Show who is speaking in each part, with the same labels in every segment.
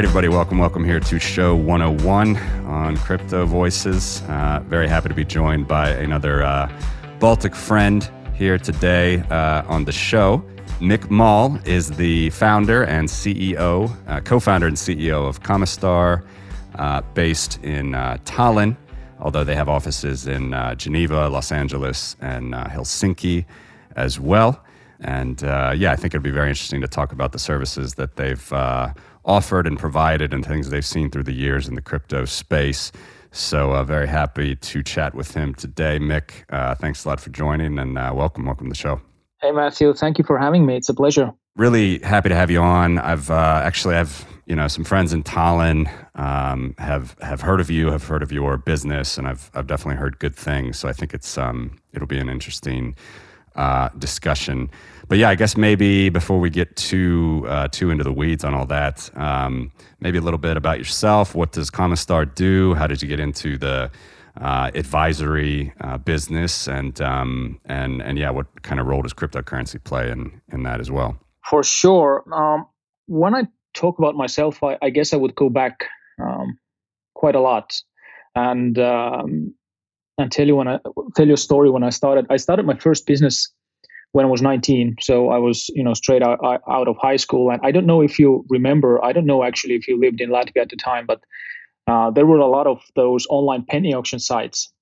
Speaker 1: right, everybody, welcome, welcome here to show 101 on Crypto Voices. Uh, very happy to be joined by another uh, Baltic friend here today uh, on the show. Mick Mall is the founder and CEO, uh, co founder and CEO of Comistar, uh, based in uh, Tallinn, although they have offices in Geneva, Los Angeles, and Helsinki as well. And yeah, I think it'd be very interesting to talk about the services that they've offered and provided and things they've seen through the years in the crypto space. So, uh, very happy to chat with him today. Mick, uh, thanks a lot for joining and uh, welcome. Welcome to the show.
Speaker 2: Hey, Matthew. Thank you for having me. It's a pleasure.
Speaker 1: Really happy to have you on. I've uh, actually have you know some friends in Tallinn um, have have heard of you, have heard of your business, and I've I've definitely heard good things. So I think it's um, it'll be an interesting uh, discussion. But yeah, I guess maybe before we get too uh, too into the weeds on all that, um, maybe a little bit about yourself. What does Comistar do? How did you get into the uh, advisory uh, business? And um, and and yeah, what kind of role does cryptocurrency play in in that as well?
Speaker 2: For sure. Um, when I talk about myself, I, I guess I would go back um, quite a lot, and um, and tell you when I tell you a story when I started. I started my first business when I was 19. So I was, you know, straight out, out of high school. And I don't know if you remember, I don't know actually if you lived in Latvia at the time, but uh, there were a lot of those online penny auction sites.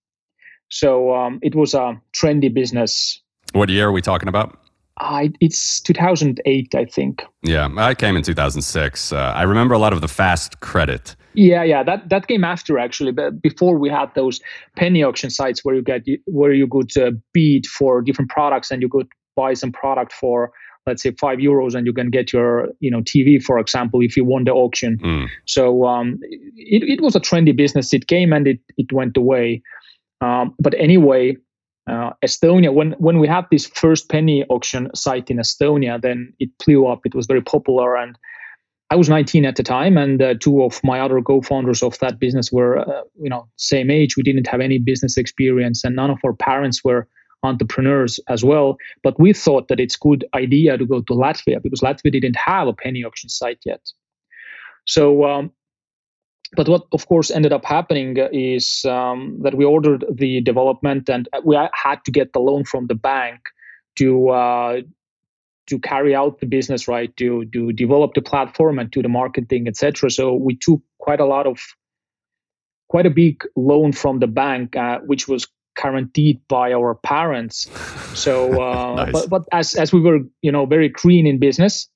Speaker 2: So um, it was a trendy business.
Speaker 1: What year are we talking about?
Speaker 2: I, it's 2008, I think.
Speaker 1: Yeah, I came in 2006. Uh, I remember a lot of the fast credit.
Speaker 2: Yeah, yeah, that that came after actually. But before we had those penny auction sites where you get where you could uh, bid for different products and you could buy some product for let's say five euros and you can get your you know tv for example if you won the auction. Mm. so um, it, it was a trendy business. It came and it, it went away. Um, but anyway uh, estonia when when we had this first penny auction site in estonia then it blew up. It was very popular and i was 19 at the time and uh, two of my other co-founders of that business were uh, you know same age. We didn't have any business experience and none of our parents were entrepreneurs as well. But we thought that it's good idea to go to Latvia because Latvia didn't have a penny auction site yet. So, um, but what of course ended up happening is um, that we ordered the development and we had to get the loan from the bank to uh, to carry out the business right to to develop the platform and do the marketing etc so we took quite a lot of quite a big loan from the bank uh, which was guaranteed by our parents. So, uh, nice. but, but as as we were, you know, very green in business,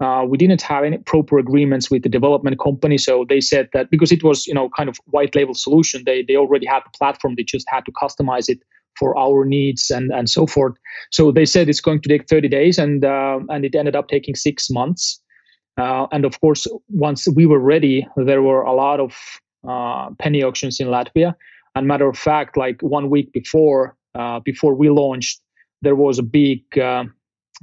Speaker 2: uh, we didn't have any proper agreements with the development company. So they said that because it was, you know, kind of white label solution, they they already had the platform. They just had to customize it for our needs and and so forth. So they said it's going to take 30 days, and uh, and it ended up taking six months. Uh, and of course, once we were ready, there were a lot of uh, penny auctions in Latvia and matter of fact, like one week before uh, before we launched, there was a big uh,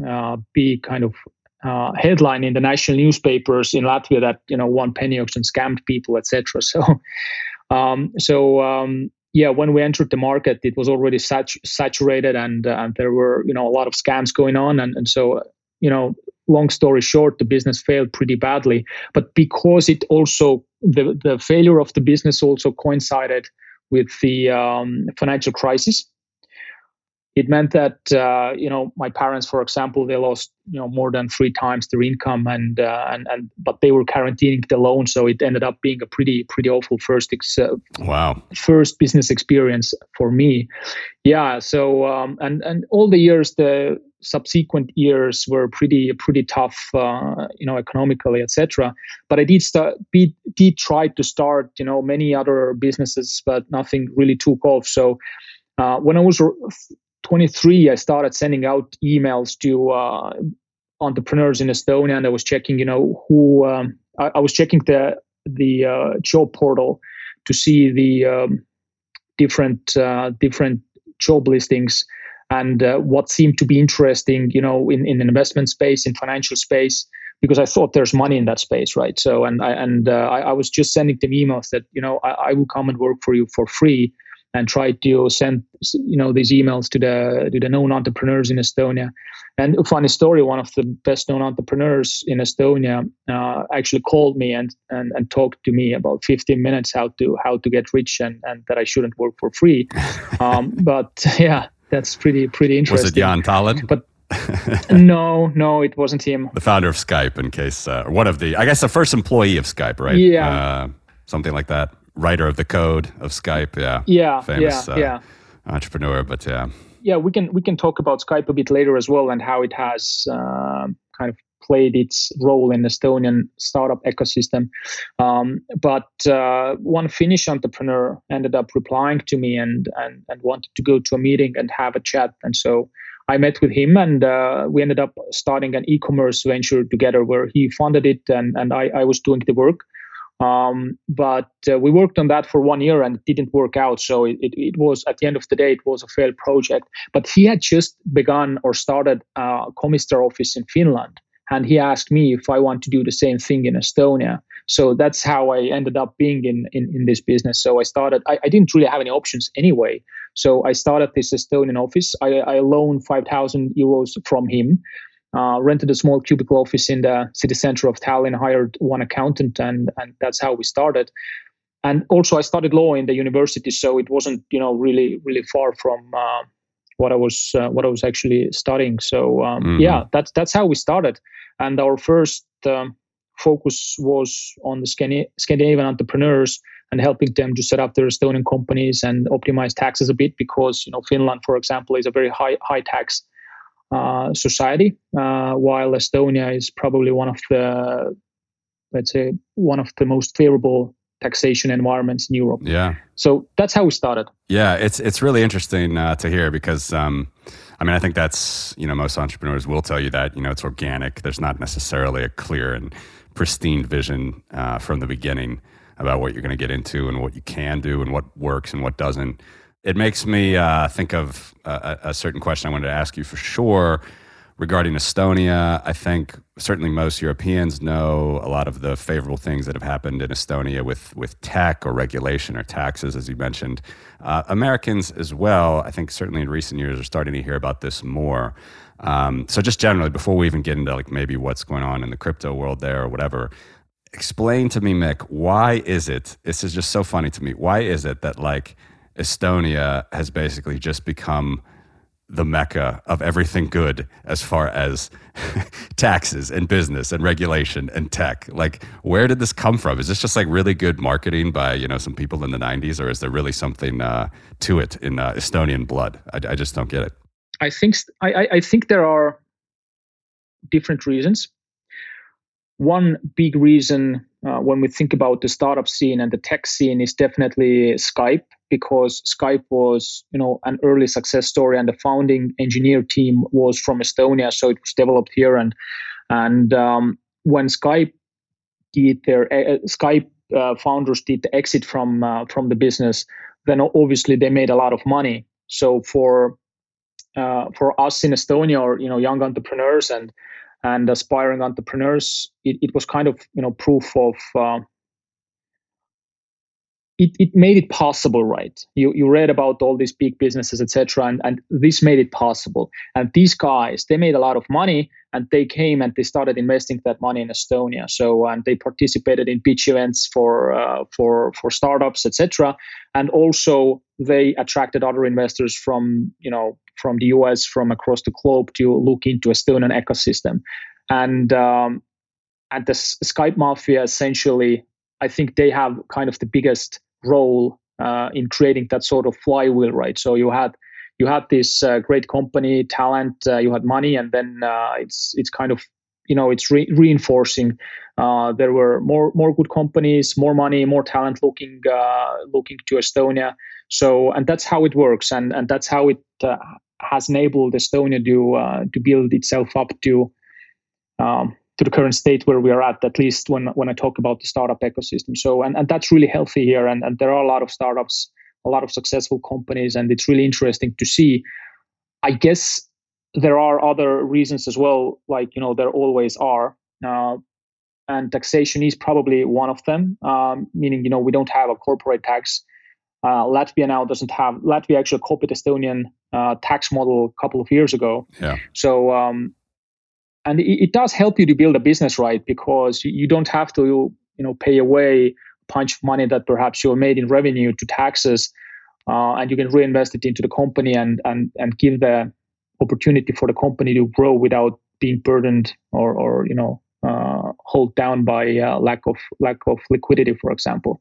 Speaker 2: uh, big kind of uh, headline in the national newspapers in Latvia that you know one penny auction scammed people, etc. So um, so um, yeah, when we entered the market, it was already sat- saturated, and uh, and there were you know a lot of scams going on, and and so you know long story short, the business failed pretty badly. But because it also the the failure of the business also coincided with the um, financial crisis. It meant that uh, you know my parents, for example, they lost you know more than three times their income, and uh, and and but they were guaranteeing the loan, so it ended up being a pretty pretty awful first ex- uh,
Speaker 1: wow
Speaker 2: first business experience for me. Yeah, so um, and and all the years the subsequent years were pretty pretty tough, uh, you know, economically, etc. But I did start, be, did try to start, you know, many other businesses, but nothing really took off. So uh, when I was 23, I started sending out emails to uh, entrepreneurs in Estonia, and I was checking, you know, who um, I, I, was checking the the uh, job portal to see the um, different uh, different job listings and uh, what seemed to be interesting, you know, in, in an investment space, in financial space, because I thought there's money in that space, right? So, and I and uh, I, I, was just sending them emails that you know I, I, will come and work for you for free and tried to send you know these emails to the to the known entrepreneurs in Estonia. And a funny story: one of the best known entrepreneurs in Estonia uh, actually called me and, and and talked to me about 15 minutes how to how to get rich and and that I shouldn't work for free. um, but yeah, that's pretty pretty interesting.
Speaker 1: Was it Jaan Tallinn?
Speaker 2: But no, no, it wasn't him.
Speaker 1: The founder of Skype, in case uh, one of the, I guess, the first employee of Skype, right?
Speaker 2: Yeah,
Speaker 1: uh, something like that. Writer of the code of Skype, yeah,
Speaker 2: yeah,
Speaker 1: famous
Speaker 2: yeah, uh, yeah.
Speaker 1: entrepreneur, but yeah,
Speaker 2: yeah, we can we can talk about Skype a bit later as well and how it has uh, kind of played its role in Estonian startup ecosystem. Um, but uh, one Finnish entrepreneur ended up replying to me and, and and wanted to go to a meeting and have a chat, and so I met with him and uh, we ended up starting an e-commerce venture together where he funded it and, and I, I was doing the work. Um, but uh, we worked on that for one year and it didn't work out. So it, it, it, was at the end of the day, it was a failed project. But he had just begun or started a Comistar office in Finland. And he asked me if I want to do the same thing in Estonia. So that's how I ended up being in, in, in this business. So I started, I, I didn't really have any options anyway. So I started this Estonian office. I, I loaned 5,000 euros from him, uh, rented a small cubicle office in the city center of Tallinn, hired one accountant, and, and that's how we started. And also, I studied law in the university, so it wasn't, you know, really, really far from uh, what I was, uh, what I was actually studying. So um, mm-hmm. yeah, that's that's how we started. And our first um, focus was on the Scandinavian entrepreneurs and helping them to set up their Estonian companies and optimize taxes a bit because you know Finland, for example, is a very high high tax uh, society, uh, while Estonia is probably one of the let's say one of the most favorable taxation environments in Europe.
Speaker 1: Yeah.
Speaker 2: So that's how we started.
Speaker 1: Yeah, it's it's really interesting uh, to hear because. Um, I mean, I think that's, you know, most entrepreneurs will tell you that, you know, it's organic. There's not necessarily a clear and pristine vision uh, from the beginning about what you're going to get into and what you can do and what works and what doesn't. It makes me uh, think of a, a, certain question I wanted to ask you for sure regarding Estonia. I think certainly most Europeans know a lot of the favorable things that have happened in Estonia with, with tech or regulation or taxes, as you mentioned. Uh, Americans as well, I think certainly in recent years, are starting to hear about this more. Um, so just generally, before we even get into like maybe what's going on in the crypto world there or whatever, explain to me, Mick, why is it? This is just so funny to me. Why is it that like Estonia has basically just become the mecca of everything good as far as taxes and business and regulation and tech. Like where did this come from? Is this just like really good marketing by you know some people in the 90s or is there really something uh, to it in uh, estonian blood? I, I just don't get it.
Speaker 2: I think I, I think there are different reasons. One big reason uh, when we think about the startup scene and the tech scene is definitely Skype because Skype was you know an early success story and the founding engineer team was from Estonia, so it was developed here and and um, when Skype did their uh, Skype uh, founders did the exit from uh, from the business, then obviously they made a lot of money. So for uh, for us in Estonia or you know young entrepreneurs and and aspiring entrepreneurs, it, it was kind of you know proof of uh, it, it made it possible, right? You you read about all these big businesses, etc., and and this made it possible. And these guys, they made a lot of money, and they came and they started investing that money in Estonia. So and they participated in pitch events for uh, for for startups, etc. And also they attracted other investors from you know from the US, from across the globe to look into Estonian ecosystem. And um, and the Skype Mafia essentially, I think they have kind of the biggest role uh, in creating that sort of flywheel, right? So you had you had this uh, great company, talent, uh, you had money, and then uh, it's it's kind of you know it's re- reinforcing. Uh, there were more more good companies, more money, more talent looking looking to Estonia. So and that's how it works, and and that's how it has enabled Estonia to to build itself up to um, to the current state where we are at. At least when when I talk about the startup ecosystem. So and, and that's really healthy here, and, and there are a lot of startups, a lot of successful companies, and it's really interesting to see. I guess there are other reasons as well, like you know there always are. Uh, and taxation is probably one of them, um, meaning you know we don't have a corporate tax Uh, Latvia now doesn't have Latvia actually copied Estonian uh, tax model a couple of years ago.
Speaker 1: Yeah.
Speaker 2: So um, and it, it, does help you to build a business right because you, you don't have to you know pay away a bunch of money that perhaps you made in revenue to taxes, uh, and you can reinvest it into the company and and and give the opportunity for the company to grow without being burdened or or you know uh, hold down by uh, lack of lack of liquidity, for example.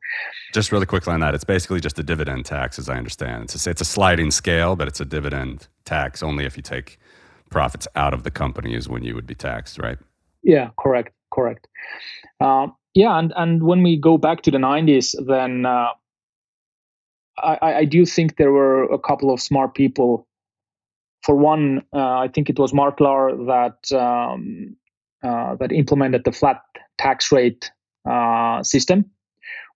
Speaker 1: Just really quickly on that, it's basically just a dividend tax, as I understand. It's a, it's a sliding scale, but it's a dividend tax only if you take profits out of the company is when you would be taxed, right?
Speaker 2: Yeah, correct, correct. Uh, yeah, and and when we go back to the '90s, then uh, I, I do think there were a couple of smart people. For one, uh, I think it was Mart Laar that um, uh, that implemented the flat tax rate uh, system,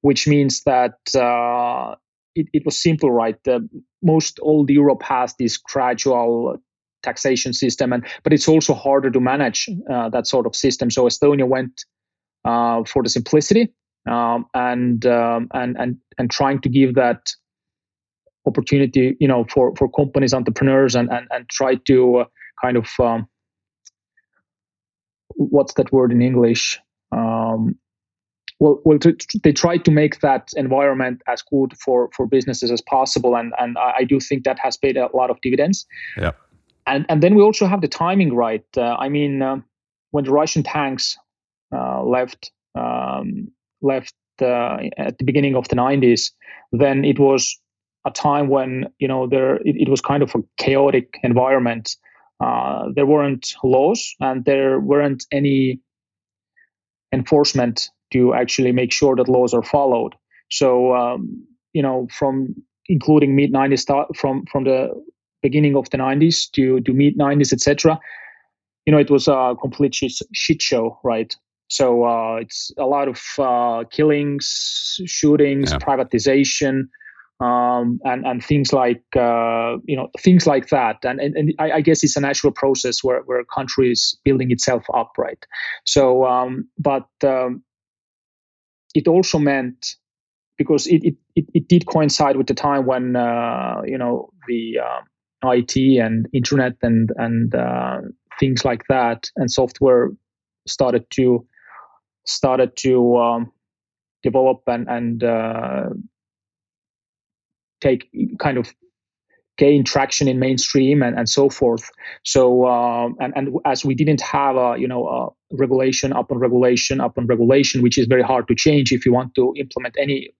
Speaker 2: which means that uh, it, it, was simple, right? The, most old Europe has this gradual taxation system, and but it's also harder to manage uh, that sort of system. So Estonia went uh, for the simplicity um, and um, and and and trying to give that opportunity, you know, for for companies, entrepreneurs, and and and try to kind of um, what's that word in English? Um, well, well, to, they try to make that environment as good for for businesses as possible, and and I do think that has paid a lot of dividends.
Speaker 1: Yeah.
Speaker 2: And and then we also have the timing right. Uh, I mean, uh, when the Russian tanks uh, left um, left uh, at the beginning of the 90s, then it was a time when you know there it, it was kind of a chaotic environment uh, there weren't laws and there weren't any enforcement to actually make sure that laws are followed. So um, you know, from including mid 90s, from from the beginning of the 90s to to mid 90s, etc. You know, it was a complete shit, shit show, right? So uh, it's a lot of uh, killings, shootings, yeah. privatization, um, and and things like uh, you know things like that. And and, and I, I, guess it's a natural process where where a country is building itself up, right? So, um, but um, it also meant because it, it, it, did coincide with the time when uh, you know the uh, IT and internet and and uh, things like that and software started to started to um, develop and and uh, take kind of gain traction in mainstream and, and so forth. So um, and and as we didn't have a you know a regulation upon regulation upon regulation, which is very hard to change if you want to implement any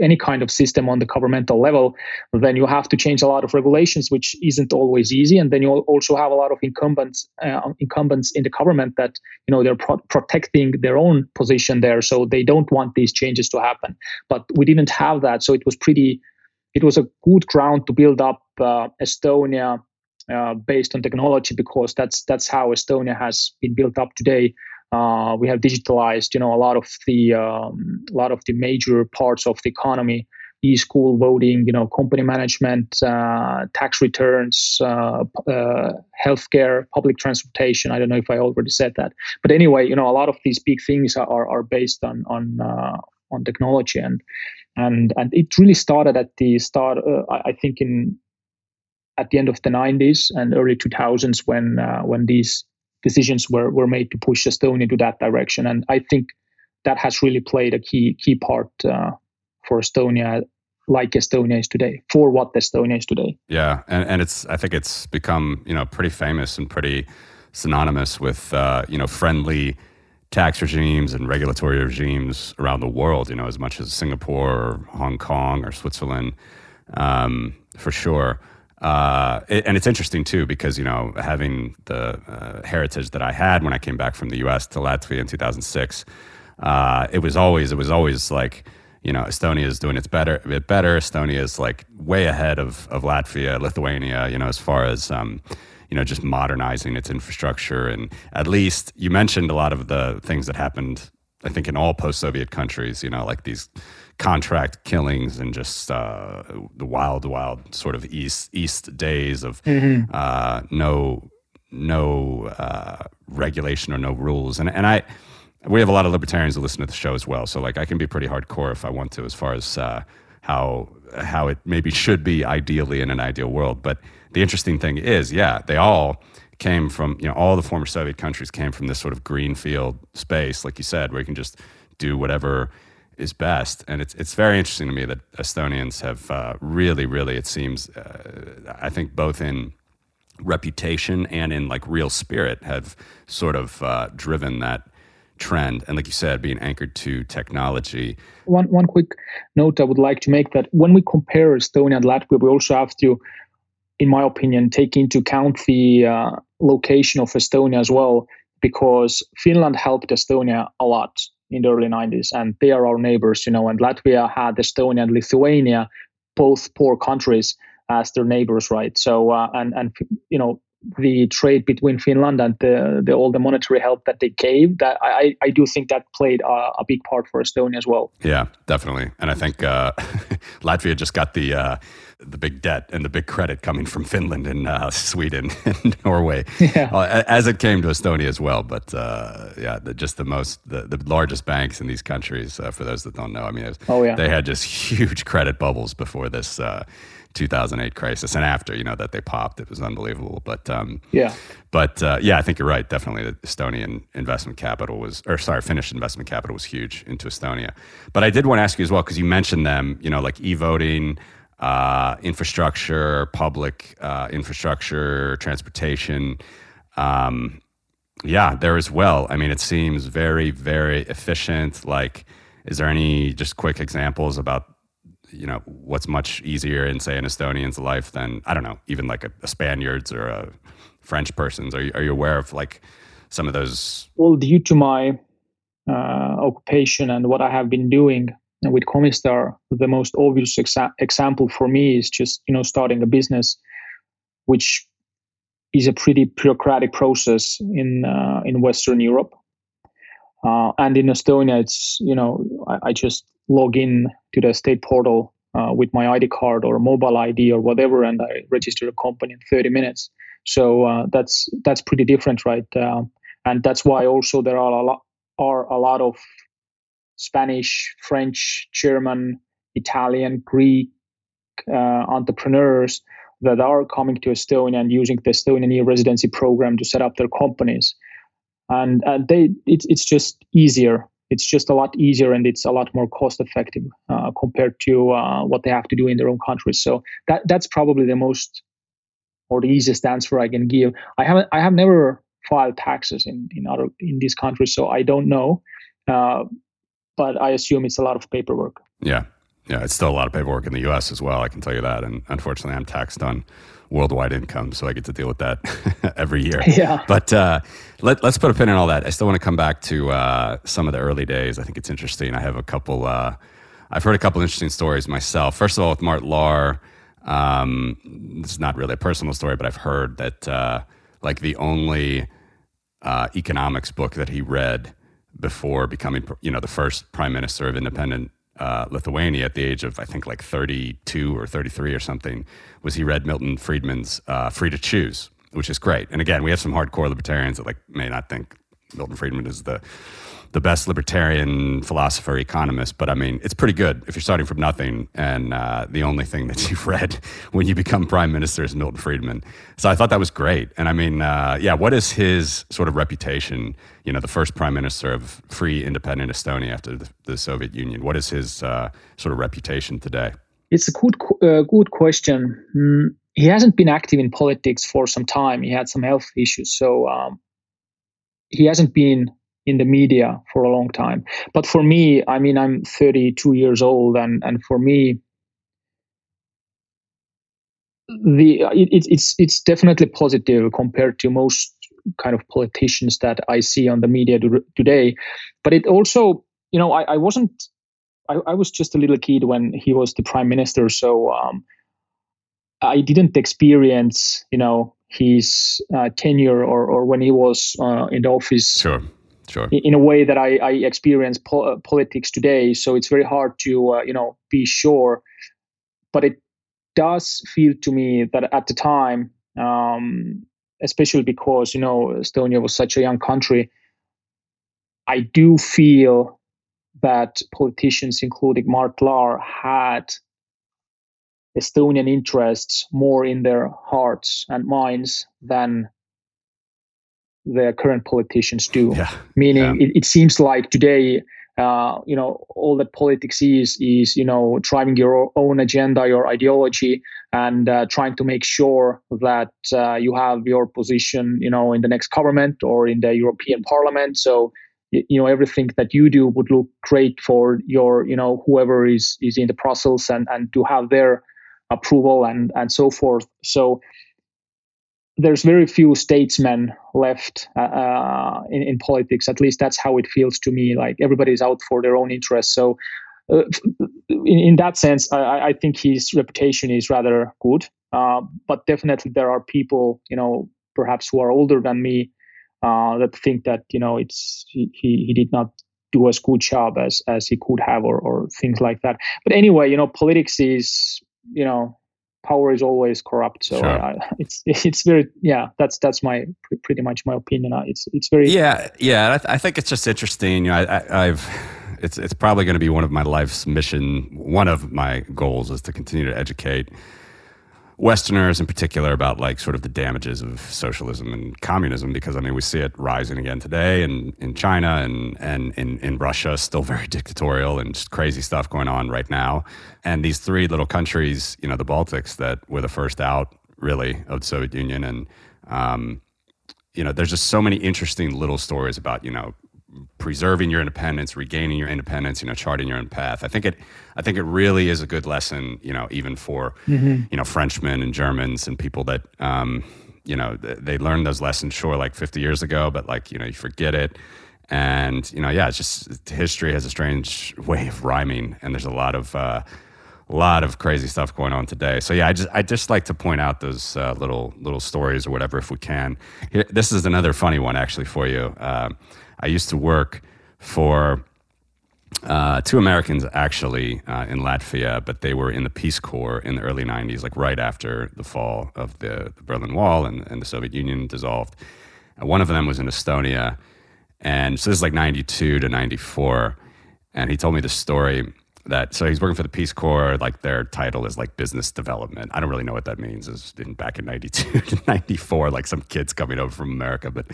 Speaker 2: any kind of system on the governmental level, then you have to change a lot of regulations, which isn't always easy. And then you also have a lot of incumbents uh, incumbents in the government that you know they're pro- protecting their own position there, so they don't want these changes to happen. But we didn't have that, so it was pretty it was a good ground to build up uh, Estonia uh, based on technology because that's that's how Estonia has been built up today. Uh, we have digitalized, you know, a lot of the um, a lot of the major parts of the economy, e-school voting, you know, company management, uh, tax returns, uh, uh, healthcare, public transportation. I don't know if I already said that, but anyway, you know, a lot of these big things are are based on on on technology and and and it really started at the start uh, I, think in at the end of the 90s and early 2000s when uh, when these decisions were were made to push Estonia into that direction and I think that has really played a key key part uh, for Estonia like Estonia is today for what Estonia is today
Speaker 1: yeah and, and it's I think it's become you know pretty famous and pretty synonymous with uh, you know friendly tax regimes and regulatory regimes around the world, you know, as much as Singapore or Hong Kong or Switzerland, um, for sure. Uh, and it's interesting too because you know having the uh, heritage that I had when I came back from the U.S. to Latvia in 2006, uh, it was always it was always like you know Estonia is doing its better bit better. Estonia is like way ahead of of Latvia, Lithuania, you know, as far as um, you know, just modernizing its infrastructure. And at least you mentioned a lot of the things that happened, I think, in all post Soviet countries, you know, like these contract killings and just uh, the wild, wild sort of East, East days of mm-hmm. uh, no, no uh, regulation or no rules. And, and I, we have a lot of libertarians who listen to the show as well. So like I can be pretty hardcore if I want to, as far as, uh, how how it maybe should be ideally in an ideal world. But the interesting thing is, yeah, they all came from you know all the former Soviet countries came from this sort of greenfield space, like you said, where you can just do whatever is best. And it's it's very interesting to me that Estonians have uh, really, really, it seems, uh, I think both in reputation and in like real spirit have sort of uh, driven that trend. And like you said being anchored to technology.
Speaker 2: One one quick note i would like to make that when we compare estonia and latvia we also have to in my opinion take into account the uh, location of estonia as well because finland helped estonia a lot in the early 90s and they are our neighbors you know and latvia had estonia and lithuania both poor countries as their neighbors right so uh, and and you know the trade between Finland and the, the all the monetary help that they gave, that I, I do think that played a, a big part for Estonia as well.
Speaker 1: Yeah, definitely. And I think uh, Latvia just got the uh, the big debt and the big credit coming from Finland and uh, Sweden and Norway, yeah. Uh, as it came to Estonia as well. But uh, yeah, the, just the most the, the largest banks in these countries. Uh, for those that don't know, I mean, was, oh, yeah. they had just huge credit bubbles before this 2008 crisis and after you know that they popped it was unbelievable but um,
Speaker 2: yeah
Speaker 1: but uh, yeah i think you're right definitely the estonian investment capital was or sorry finnish investment capital was huge into estonia but i did want to ask you as well because you mentioned them you know like e-voting uh, infrastructure public uh, infrastructure transportation um, yeah there as well i mean it seems very very efficient like is there any just quick examples about you know what's much easier in say an Estonian's life than I don't know even like a, a Spaniard's or a French person's. Are you, are you aware of like some of those?
Speaker 2: Well, due to my uh, occupation and what I have been doing with Comistar, the most obvious exa- example for me is just you know starting a business, which is a pretty bureaucratic process in uh, in Western Europe. Uh, and in Estonia, it's you know I, I, just log in to the state portal uh, with my ID card or mobile ID or whatever, and I register a company in 30 minutes. So uh, that's that's pretty different, right? Uh, and that's why also there are a lot are a lot of Spanish, French, German, Italian, Greek uh, entrepreneurs that are coming to Estonia and using the Estonian e-residency program to set up their companies. And uh, they it's it's just easier. It's just a lot easier and it's a lot more cost effective uh, compared to uh, what they have to do in their own countries. So that that's probably the most or the easiest answer i can give. I haven't i have never filed taxes in in other in these countries so i don't know. Uh, but i assume it's a lot of paperwork
Speaker 1: yeah yeah it's still a lot of paperwork in the us as well i can tell you that and unfortunately i'm taxed on worldwide income, so I get to deal with that every year.
Speaker 2: Yeah.
Speaker 1: But uh, let, us put a pin in all that. I still want to come back to uh, some of the early days. I think it's interesting. I have a couple. Uh, I've heard a couple interesting stories myself. First of all, with Mart Laar, um, this is not really a personal story, but I've heard that uh, like the only uh, economics book that he read before becoming, you know, the first prime minister of independent uh, Lithuania at the age of I think like 32 or 33 or something was he read Milton Friedman's uh, Free to Choose, which is great. And again, we have some hardcore libertarians that like may not think Milton Friedman is the the best libertarian philosopher, economist, but I mean, it's pretty good if you're starting from nothing and uh, the only thing that you've read when you become prime minister is Milton Friedman. So I thought that was great. And I mean, uh, yeah, what is his sort of reputation? You know, the first prime minister of free, independent Estonia after the, the Soviet Union. What is his uh, sort of reputation today?
Speaker 2: It's a good, uh, good question. Mm, he hasn't been active in politics for some time. He had some health issues, so um, he hasn't been in the media for a long time. But for me, I mean, I'm 32 years old, and and for me, the it, it's it's definitely positive compared to most kind of politicians that I see on the media do, today. But it also, you know, I, I wasn't. I, I, was just a little kid when he was the prime minister, so um, I didn't experience, you know, his uh, tenure or, or when he was uh, in the office
Speaker 1: sure sure.
Speaker 2: in a way that I, I experience po- uh, politics today. So it's very hard to uh, you know be sure, but it does feel to me that at the time, um, especially because you know Estonia was such a young country, I do feel that politicians, including Mart Laar, had Estonian interests more in their hearts and minds than the current politicians do.
Speaker 1: Yeah.
Speaker 2: Meaning,
Speaker 1: Yeah.
Speaker 2: It, it seems like today, uh, you know, all that politics is is you know driving your own agenda, your ideology, and uh, trying to make sure that uh, you have your position, you know, in the next government or in the European Parliament. So you know everything that you do would look great for your you know whoever is is in the Brussels and and to have their approval and and so forth. So there's very few statesmen left uh, uh, in, in politics. At least that's how it feels to me. Like everybody's out for their own interests. So, uh, in, in that sense, I, I think his reputation is rather good. Uh, but definitely, there are people, you know, perhaps who are older than me, uh, that think that you know it's he, he did not do as good job as as he could have, or or things like that. But anyway, you know, politics is you know power is always corrupt. So
Speaker 1: Sure.
Speaker 2: I, it's it's very yeah. That's that's my pretty much my opinion. Uh, It's it's very
Speaker 1: Yeah, yeah. I, th- I think it's just interesting. You know, I, I, I've it's it's probably going to be one of my life's mission. One of my goals is to continue to educate Westerners in particular about like sort of the damages of socialism and communism because I mean we see it rising again today and in China and and in, in Russia still very dictatorial and just crazy stuff going on right now. And these three little countries, you know, the Baltics that were the first out really of the Soviet Union and um, you know, there's just so many interesting little stories about, you know, preserving your independence, regaining your independence, you know, charting your own path. I think it, I think it really is a good lesson, you know, even for, you know, Frenchmen and Germans and people that, um, you know, th- they learned those lessons, sure, like 50 years ago, but like, you know, you forget it. And, you know, yeah, it's just history has a strange way of rhyming. And there's a lot of, uh, a lot of crazy stuff going on today. So yeah, I just I just like to point out those uh, little little stories or whatever if we can. Here, this is another funny one actually for you. Um I used to work for uh, two Americans actually uh, in Latvia, but they were in the Peace Corps in the early '90s, like right after the fall of the, the Berlin Wall and, and the Soviet Union dissolved. And one of them was in Estonia, and so this is like '92 to '94. And he told me the story that so he's working for the Peace Corps. Like their title is like business development. I don't really know what that means. Is in back in '92 to '94, like some kids coming over from America. But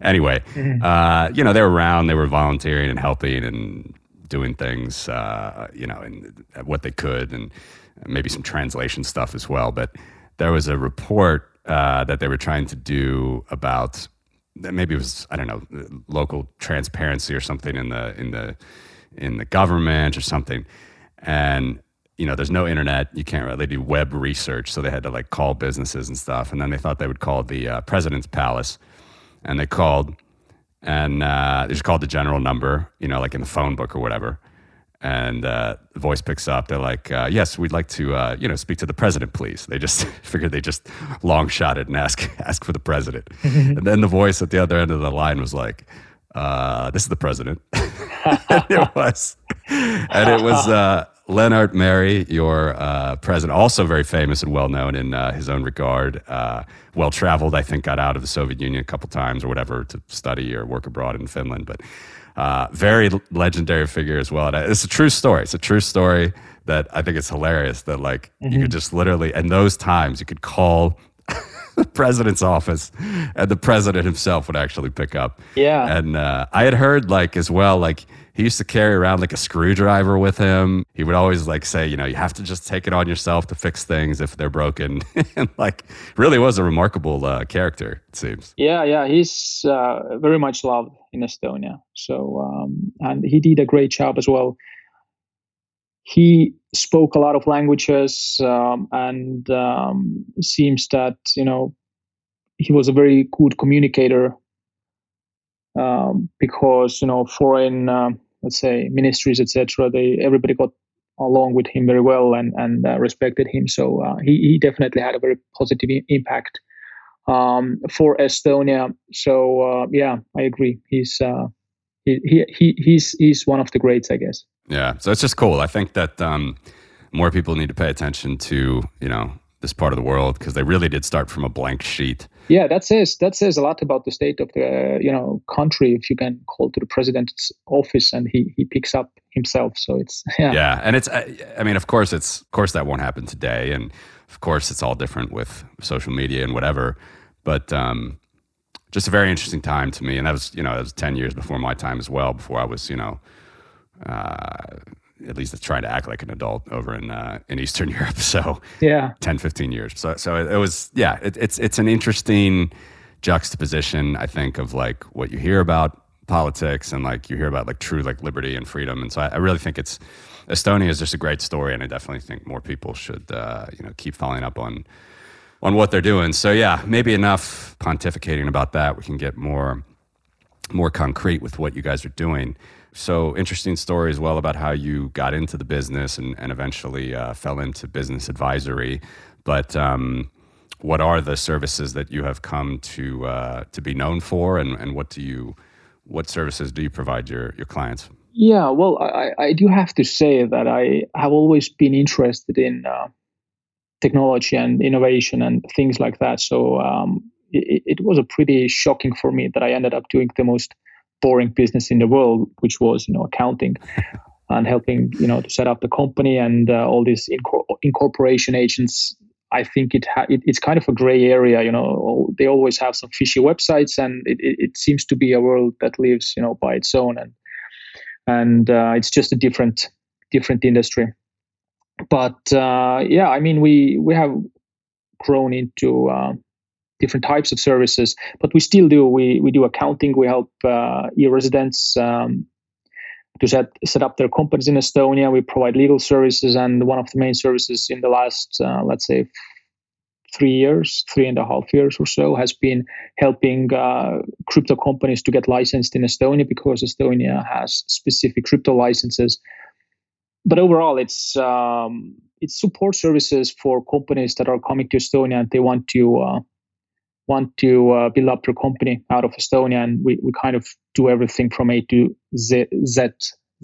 Speaker 1: anyway, uh, you know they were around. They were volunteering and helping and doing things, uh, you know, and what they could, and maybe some translation stuff as well. But there was a report uh, that they were trying to do about that maybe it was I don't know local transparency or something in the in the in the government or something, and you know there's no internet. You can't really do web research. So they had to like call businesses and stuff. And then they thought they would call the uh, president's palace. And they called and uh, they just called the general number you know like in the phone book or whatever. And uh, the voice picks up. They're like uh, yes we'd like to uh, you know speak to the president please. They just figured they just long shot it and ask ask for the president. And then the voice at the other end of the line was like uh, this is the president it was and it was uh, Lennart Meri, your uh, president, also very famous and well known in uh, his own regard. Uh, well traveled, I think, got out of the Soviet Union a couple times or whatever to study or work abroad in Finland. But uh, very legendary figure as well. And it's a true story. It's a true story that I think it's hilarious that like you could just literally, in those times, you could call the president's office and the president himself would actually pick up.
Speaker 2: Yeah.
Speaker 1: And uh, I had heard like as well, like he used to carry around like a screwdriver with him. He would always like say, you know, you have to just take it on yourself to fix things if they're broken. and like really was a remarkable uh, character, it seems.
Speaker 2: Yeah, yeah, he's uh, very much loved in Estonia. So, um, and he did a great job as well. He spoke a lot of languages, um, and um, seems that you know he was a very good communicator um, because you know foreign, um, let's say, ministries, etc. They everybody got along with him very well and and uh, respected him. So uh, he he definitely had a very positive I- impact um, for Estonia. So uh, yeah, I agree. He's uh, he, he he he's he's one of the greats, I guess.
Speaker 1: Yeah. So it's just cool. I think that um, more people need to pay attention to, you know, this part of the world because they really did start from a blank sheet.
Speaker 2: Yeah, that says that says a lot about the state of the you know country if you can call to the president's office and he he picks up himself. So it's yeah.
Speaker 1: Yeah, and it's I mean, of course it's of course that won't happen today, and of course it's all different with social media and whatever. But um, just a very interesting time to me, and that was you know that was ten years before my time as well. Before I was you know. Uh, at least trying to act like an adult over in uh, in Eastern Europe. So
Speaker 2: yeah,
Speaker 1: 10, 15 years. So so it, it was yeah. It, it's it's an interesting juxtaposition, I think, of like what you hear about politics and like you hear about like true like liberty and freedom. And so I, I really think it's Estonia is just a great story, and I definitely think more people should uh, you know keep following up on on what they're doing. So yeah, maybe enough pontificating about that. We can get more more concrete with what you guys are doing. So interesting story as well about how you got into the business and, and eventually uh, fell into business advisory. But um, what are the services that you have come to uh, to be known for, and, and what do you what services do you provide your your clients?
Speaker 2: Yeah, well, I, I do have to say that I have always been interested in uh, technology and innovation and things like that. So um, it, it was a pretty shocking for me that I ended up doing the most boring business in the world, which was you know accounting and helping you know to set up the company and uh, all these incor- incorporation agents. I think it, ha- it, it's kind of a gray area. You know, they always have some fishy websites, and it, it, it seems to be a world that lives you know by its own, and and uh, it's just a different different industry. But uh, yeah, I mean, we we have grown into uh, different types of services, but we still do. We we do accounting. We help uh, e-residents um, to set set up their companies in Estonia. We provide legal services, and one of the main services in the last, uh, let's say, three years, three and a half years or so, has been helping uh, crypto companies to get licensed in Estonia because Estonia has specific crypto licenses. But overall, it's um, it's support services for companies that are coming to Estonia and they want to uh, want to uh, build up your company out of Estonia, and we, we kind of do everything from A to Z, Z,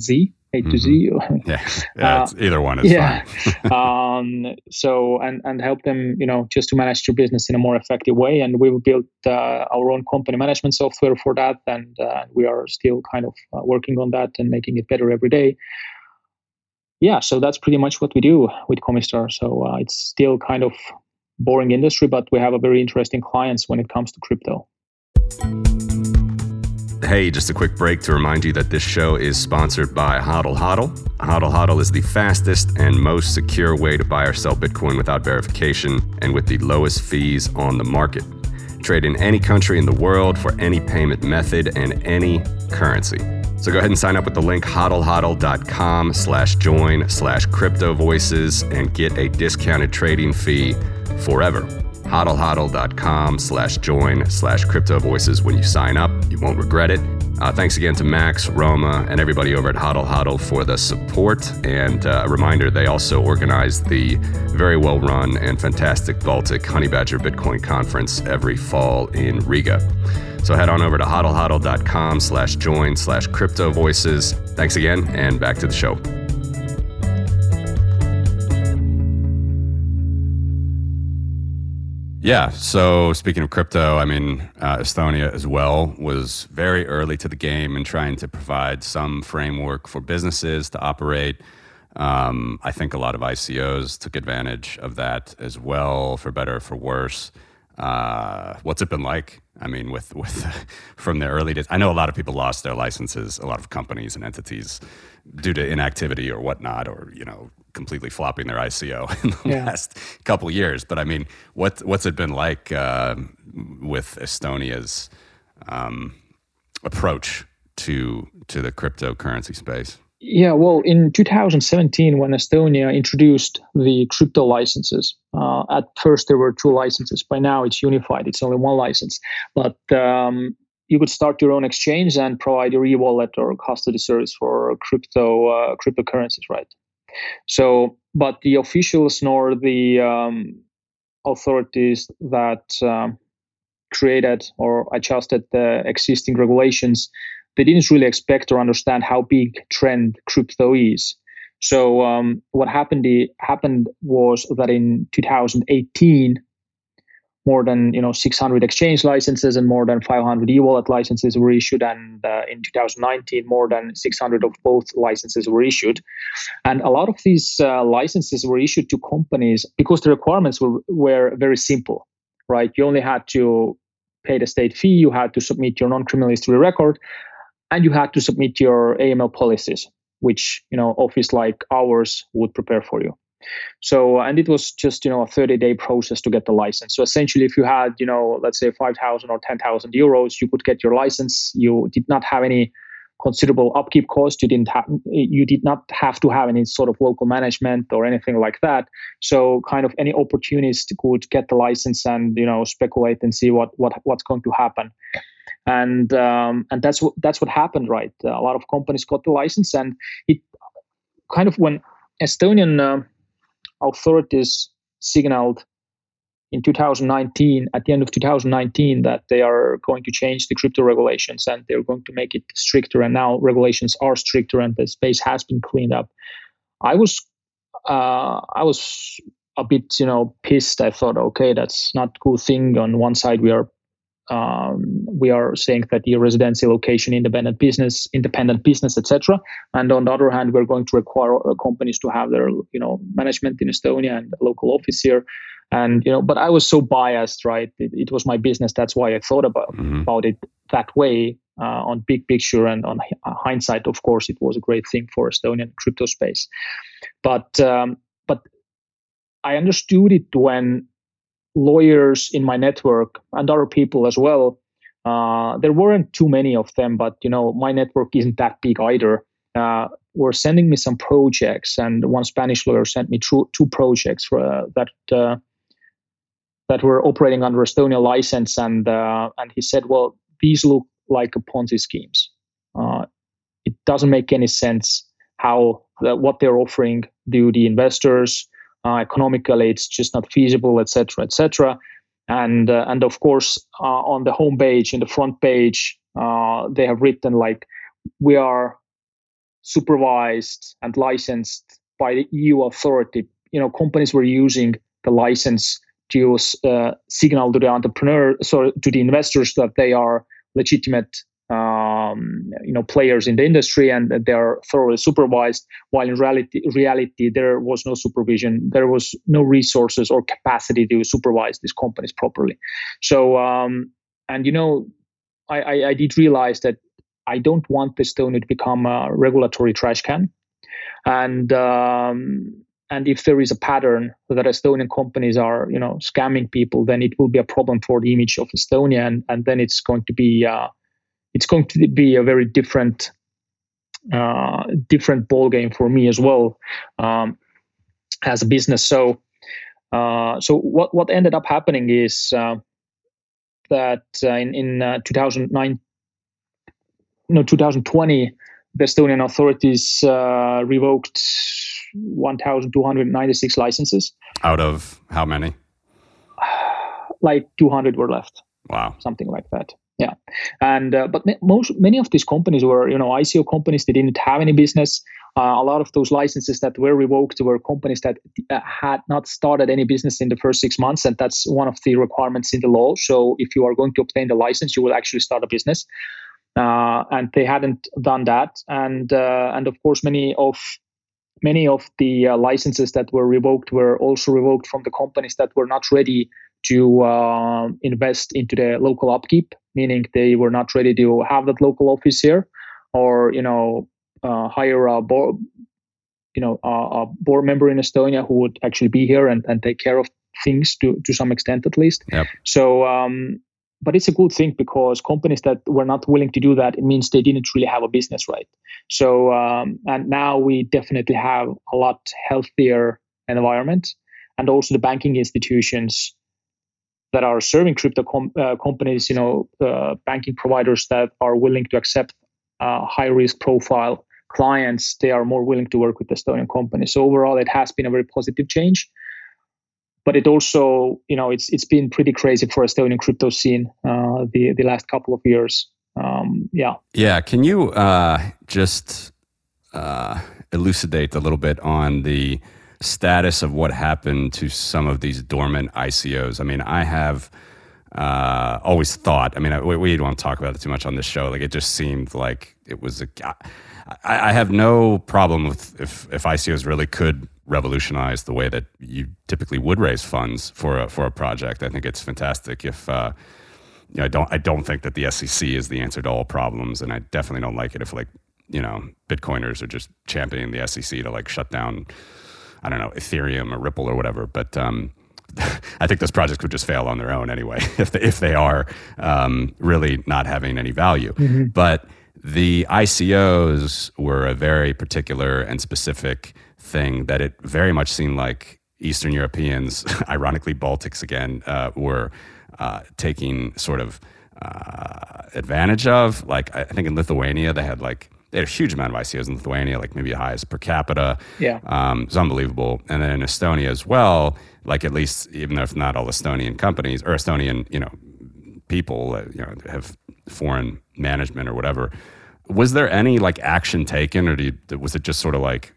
Speaker 2: Z A to Z.
Speaker 1: Mm-hmm. yeah, yeah uh, either one is yeah.
Speaker 2: fine. um, so and and help them, you know, just to manage your business in a more effective way. And we built uh, our own company management software for that, and uh, we are still kind of uh, working on that and making it better every day. Yeah, so that's pretty much what we do with Comistar. So uh, it's still kind of boring industry, but we have a very interesting clients when it comes to crypto.
Speaker 1: Hey, just a quick break to remind you that this show is sponsored by Hodl Hodl. Hodl Hodl is the fastest and most secure way to buy or sell Bitcoin without verification and with the lowest fees on the market. Trade in any country in the world for any payment method and any currency. So go ahead and sign up with the link hodlhodl.com slash join slash crypto voices and get a discounted trading fee forever. hodlhodl.com slash join slash crypto voices when you sign up. You won't regret it. Uh, thanks again to Max, Roma, and everybody over at Hodl for the support. And uh, a reminder, they also organize the very well run and fantastic Baltic Honey Badger Bitcoin Conference every fall in Riga. So head on over to hodlhodl.com slash join slash crypto voices. Thanks again, and back to the show. Yeah. So speaking of crypto, I mean, uh, Estonia as well was very early to the game in trying to provide some framework for businesses to operate. Um, I think a lot of ICOs took advantage of that as well, for better or for worse. Uh, what's it been like? I mean, with with from the early days, I know a lot of people lost their licenses. A lot of companies and entities due to inactivity or whatnot, or you know, completely flopping their ICO in the yeah. last couple years. But I mean, what what's it been like uh, with Estonia's um, approach to to the cryptocurrency space?
Speaker 2: Yeah, well, in 2017, when Estonia introduced the crypto licenses, uh, at first there were two licenses. By now, it's unified; it's only one license. But um, you could start your own exchange and provide your e-wallet or custody service for crypto uh, cryptocurrencies, right? So, but the officials nor the um, authorities that um, created or adjusted the existing regulations, they didn't really expect or understand how big trend crypto is. So um, what happened happened was that in 2018, more than you know 600 exchange licenses and more than 500 e-wallet licenses were issued and uh, in 2019 more than 600 of both licenses were issued. And a lot of these uh, licenses were issued to companies because the requirements were, were very simple right? You only had to pay the state fee you had to submit your non-criminal history record and you had to submit your aml policies which you know office like ours would prepare for you so, and it was just, you know, a 30 day process to get the license. So essentially, if you had, you know, let's say 5,000 or 10,000 euros, you could get your license. You did not have any considerable upkeep cost. You didn't have, you did not have to have any sort of local management or anything like that. So kind of any opportunist could get the license and, you know, speculate and see what, what, what's going to happen and um, and that's what that's what happened, right? A lot of companies got the license, and it kind of when Estonian uh, authorities signaled in 2019, at the end of 2019, that they are going to change the crypto regulations and they're going to make it stricter. And now regulations are stricter and the space has been cleaned up. I was, uh, I was a bit, you know, pissed. I thought, okay, that's not cool thing. On one side, we are um, we are saying that the residency location independent business independent business etc and on the other hand we're going to require uh, companies to have their you know management in estonia and local office here. And you know but i was so biased right? It, it was my business. That's why i thought about mm-hmm. about it that way uh, on big picture and on hindsight of course it was a great thing for estonian crypto space. But um, but i understood it when lawyers in my network and other people as well. Uh, there weren't too many of them, but you know my network isn't that big either. Uh, were sending me some projects, and one Spanish lawyer sent me two, two projects for, uh, that uh, that were operating under Estonia license, and uh, and he said, well, these look like Ponzi schemes. Uh, it doesn't make any sense how what they're offering do the investors uh, economically it's just not feasible etc etc and uh, and of course uh, on the home page in the front page uh, they have written like we are supervised and licensed by the eu authority. You know companies were using the license to uh, signal to the entrepreneur so to the investors that they are legitimate um, you know players in the industry and they are thoroughly supervised while in reality reality there was no supervision. There was no resources or capacity to supervise these companies properly. So um, and you know I, I, I did realize that I don't want Estonia to become a regulatory trash can. And um, and if there is a pattern that Estonian companies are you know scamming people then it will be a problem for the image of Estonia and, and then it's going to be uh, it's going to be a very different uh, different ball game for me as well um, as a business. So uh, so what what ended up happening is uh, that uh, in in uh, 2009 no 2020 the Estonian authorities uh, revoked 1,296 licenses.
Speaker 1: Out of how many?
Speaker 2: Like 200 were left.
Speaker 1: Wow.
Speaker 2: Something like that yeah. And uh, but most many of these companies were you know ico companies they didn't have any business. Uh, a lot of those licenses that were revoked were companies that uh, had not started any business in the first six months and that's one of the requirements in the law. So if you are going to obtain the license you will actually start a business. Uh, and they hadn't done that. And uh, and of course many of many of the uh, licenses that were revoked were also revoked from the companies that were not ready to uh, invest into the local upkeep, meaning they were not ready to have that local office here, or you know uh, hire a board, you know a, a, board member in Estonia who would actually be here and, and take care of things to to some extent at least.
Speaker 1: Yep.
Speaker 2: So. Um, but it's a good thing because companies that were not willing to do that, it means they didn't really have a business right. So, um, and now we definitely have a lot healthier environment, and also the banking institutions that are serving crypto com- uh, companies, you know, uh, banking providers that are willing to accept uh, high risk profile clients, they are more willing to work with Estonian companies. So overall, it has been a very positive change. But it also, you know, it's it's been pretty crazy for Estonian crypto scene uh, the the last couple of years. Um, yeah.
Speaker 1: Yeah. Can you uh, just uh, elucidate a little bit on the status of what happened to some of these dormant ICOs. I mean, I have uh, always thought. I mean, we, we don't want to talk about it too much on this show. Like, it just seemed like it was a. I, I have no problem with if if ICOs really could revolutionize the way that you typically would raise funds for a, for a project. I think it's fantastic if. Uh, you know, I don't. I don't think that the SEC is the answer to all problems, and I definitely don't like it if like you know Bitcoiners are just championing the SEC to like shut down. I don't know Ethereum or Ripple or whatever, but um, I think those projects would just fail on their own anyway if they, if they are um, really not having any value. Mm-hmm. But the ICOs were a very particular and specific thing that it very much seemed like Eastern Europeans, ironically Baltics again, uh, were uh, taking sort of uh, advantage of. Like I think in Lithuania they had like they had a huge amount of ICOs in Lithuania, like maybe the highest per capita.
Speaker 2: Yeah, um,
Speaker 1: it's unbelievable. And then in Estonia as well, like at least even if not all Estonian companies or Estonian, you know, people that you know have foreign management or whatever. Was there any like action taken, or you, was it just sort of like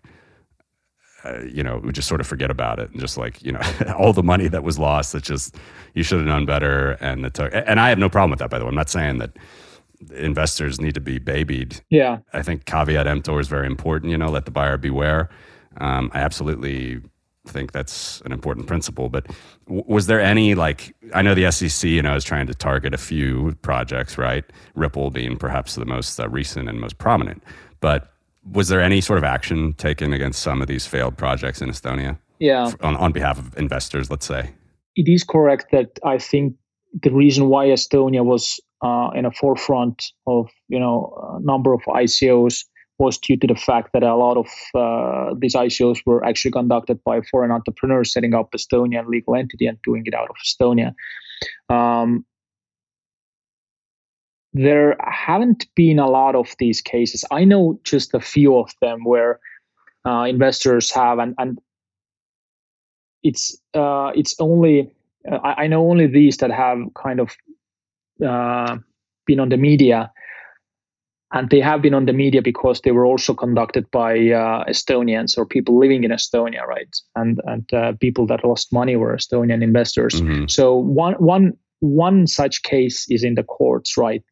Speaker 1: uh, you know, we just sort of forget about it and just like, you know, all the money that was lost, that just, you should have known better. And it took, and I have no problem with that, by the way. I'm not saying that investors need to be babied.
Speaker 2: Yeah.
Speaker 1: I think caveat emptor is very important, you know, let the buyer beware. Um, I absolutely think that's an important principle. But w- was there any like I know the SEC, you know, is trying to target a few projects, right? Ripple being perhaps the most uh, recent and most prominent. But was there any sort of action taken against some of these failed projects in Estonia?
Speaker 2: Yeah,
Speaker 1: on, on behalf of investors, let's say.
Speaker 2: It is correct that I think the reason why Estonia was uh, in a forefront of you know a number of ICOs was due to the fact that a lot of uh, these ICOs were actually conducted by foreign entrepreneurs setting up Estonian legal entity and doing it out of Estonia. Um, there haven't been a lot of these cases. I know just a few of them where uh, investors have, and, and it's uh, it's only uh, I, I, know only these that have kind of uh, been on the media and they have been on the media because they were also conducted by uh, Estonians or people living in Estonia, right? And and uh, people that lost money were Estonian investors. Mm-hmm. So one one one such case is in the courts right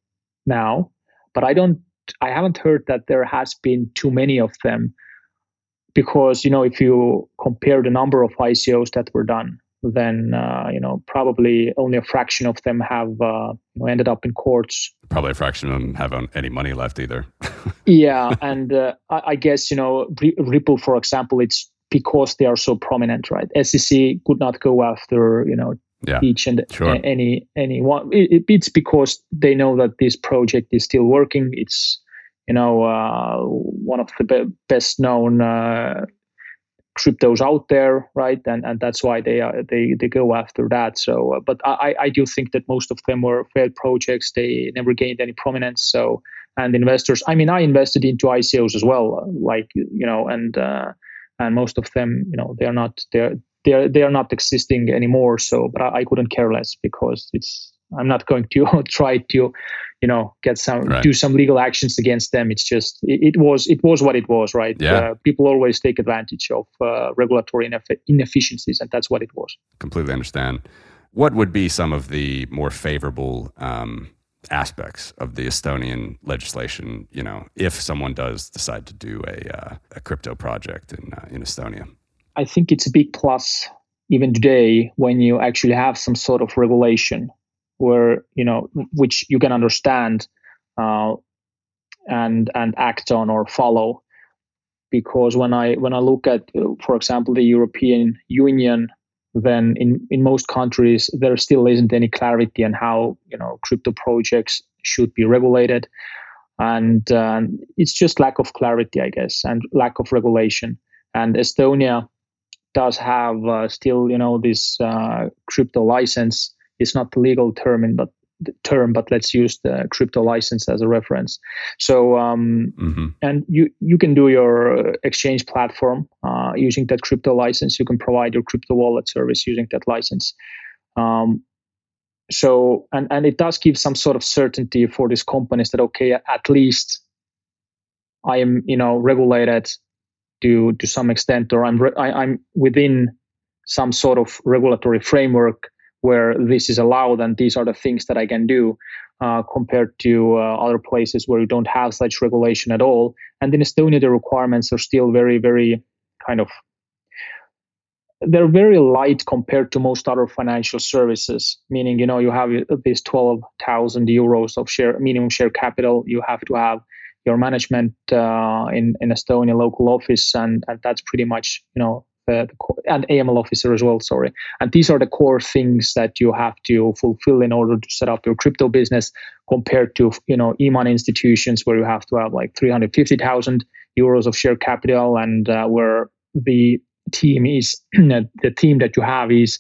Speaker 2: now, but I don't I haven't heard that there has been too many of them because you know if you compare the number of ICOs that were done then uh, you know probably only a fraction of them have uh, ended up in courts.
Speaker 1: Probably a fraction of them have any money left either.
Speaker 2: yeah, and uh, I, I, guess you know Ripple, for example, it's because they are so prominent, right? SEC could not go after you know yeah, each and sure. any any one. It, it's because they know that this project is still working. It's you know uh, one of the be- best known uh, cryptos out there, right? And and that's why they are they they go after that. So, uh, but I I do think that most of them were failed projects. They never gained any prominence. So, and investors. I mean, I invested into ICOs as well, like you know, and uh, and most of them, you know, they are not they're they're they are not existing anymore. So, but I, I couldn't care less because it's I'm not going to try to, you know, get some right. do some legal actions against them. It's just it, it was it was what it was, right?
Speaker 1: Yeah.
Speaker 2: Uh, people always take advantage of uh, regulatory ineff- inefficiencies, and that's what it was.
Speaker 1: Completely understand. What would be some of the more favorable um, aspects of the Estonian legislation? You know, if someone does decide to do a uh, a crypto project in uh, in Estonia,
Speaker 2: I think it's a big plus even today when you actually have some sort of regulation where you know which you can understand uh, and and act on or follow. Because when i when i look at for example the european union then in in most countries there still isn't any clarity on how you know crypto projects should be regulated. And uh, it's just lack of clarity i guess and lack of regulation. And estonia does have uh, still you know this uh, crypto license it's not the legal term, but term, but let's use the crypto license as a reference. So, um, mm-hmm. and you you can do your exchange platform uh, using that crypto license. You can provide your crypto wallet service using that license. Um, so, and and it does give some sort of certainty for these companies that okay, at least I am you know regulated to to some extent, or I'm re- I, I'm within some sort of regulatory framework where this is allowed and these are the things that I can do uh, compared to uh, other places where you don't have such regulation at all. And in Estonia, the requirements are still very, very kind of they're very light compared to most other financial services meaning you know you have this 12000 euros of share minimum share capital you have to have your management uh, in in estonia local office and and that's pretty much you know the, the, and AML officer as well. Sorry, and these are the core things that you have to fulfill in order to set up your crypto business, compared to you know e-money institutions where you have to have like three hundred fifty thousand euros of share capital, and uh, where the team is the team that you have is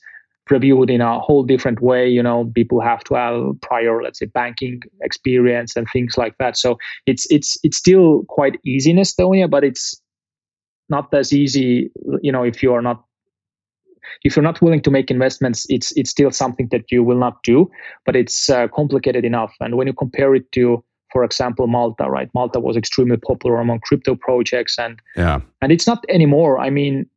Speaker 2: reviewed in a whole different way you know people have to have prior let's say banking experience and things like that so it's it's it's still quite easy in estonia but it's not as easy you know if you are not if you're not willing to make investments it's it's still something that you will not do but it's uh, complicated enough. And when you compare it to for example malta right? Malta was extremely popular among crypto projects and
Speaker 1: yeah.
Speaker 2: and it's not anymore. I mean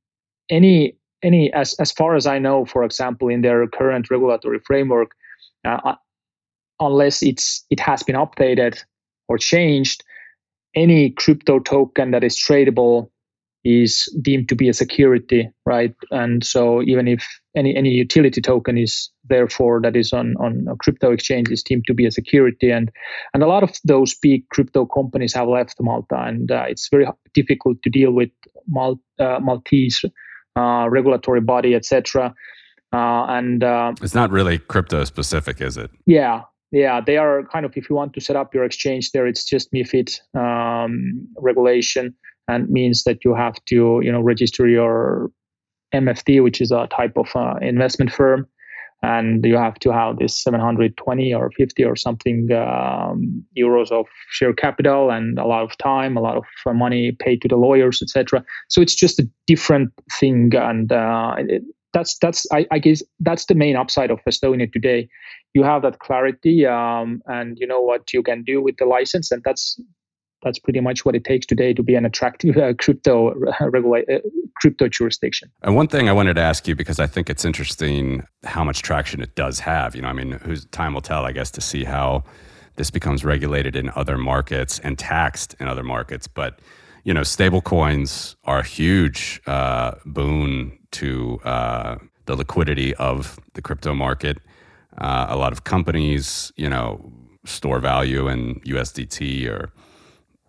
Speaker 2: any any as as far as i know for example in their current regulatory framework uh, uh unless it's it has been updated or changed any crypto token that is tradable is deemed to be a security, right? And so even if any any utility token is therefore that is on on a crypto exchange is deemed to be a security, and and a lot of those big crypto companies have left Malta, and uh, it's very difficult to deal with Mal- uh, Maltese uh, regulatory body, etc. Uh, and uh,
Speaker 1: it's not really crypto specific, is it?
Speaker 2: Yeah, yeah, they are kind of if you want to set up your exchange there, it's just MiFID um, regulation and means that you have to you know register your MFD, which is a type of uh, investment firm, and you have to have this 720 or 50 or something um, euros of share capital and a lot of time, a lot of uh, money paid to the lawyers, etc. So it's just a different thing, and uh, it, that's that's I, I, guess that's the main upside of Estonia today. You have that clarity, um, and you know what you can do with the license, and that's that's pretty much what it takes today to be an attractive uh, crypto uh, uh, crypto jurisdiction.
Speaker 1: And one thing I wanted to ask you because I think it's interesting how much traction it does have. You know, I mean, time will tell, I guess, to see how this becomes regulated in other markets and taxed in other markets. But you know, stable coins are a huge uh, boon to uh, the liquidity of the crypto market. Uh, a lot of companies, you know, store value in USDT or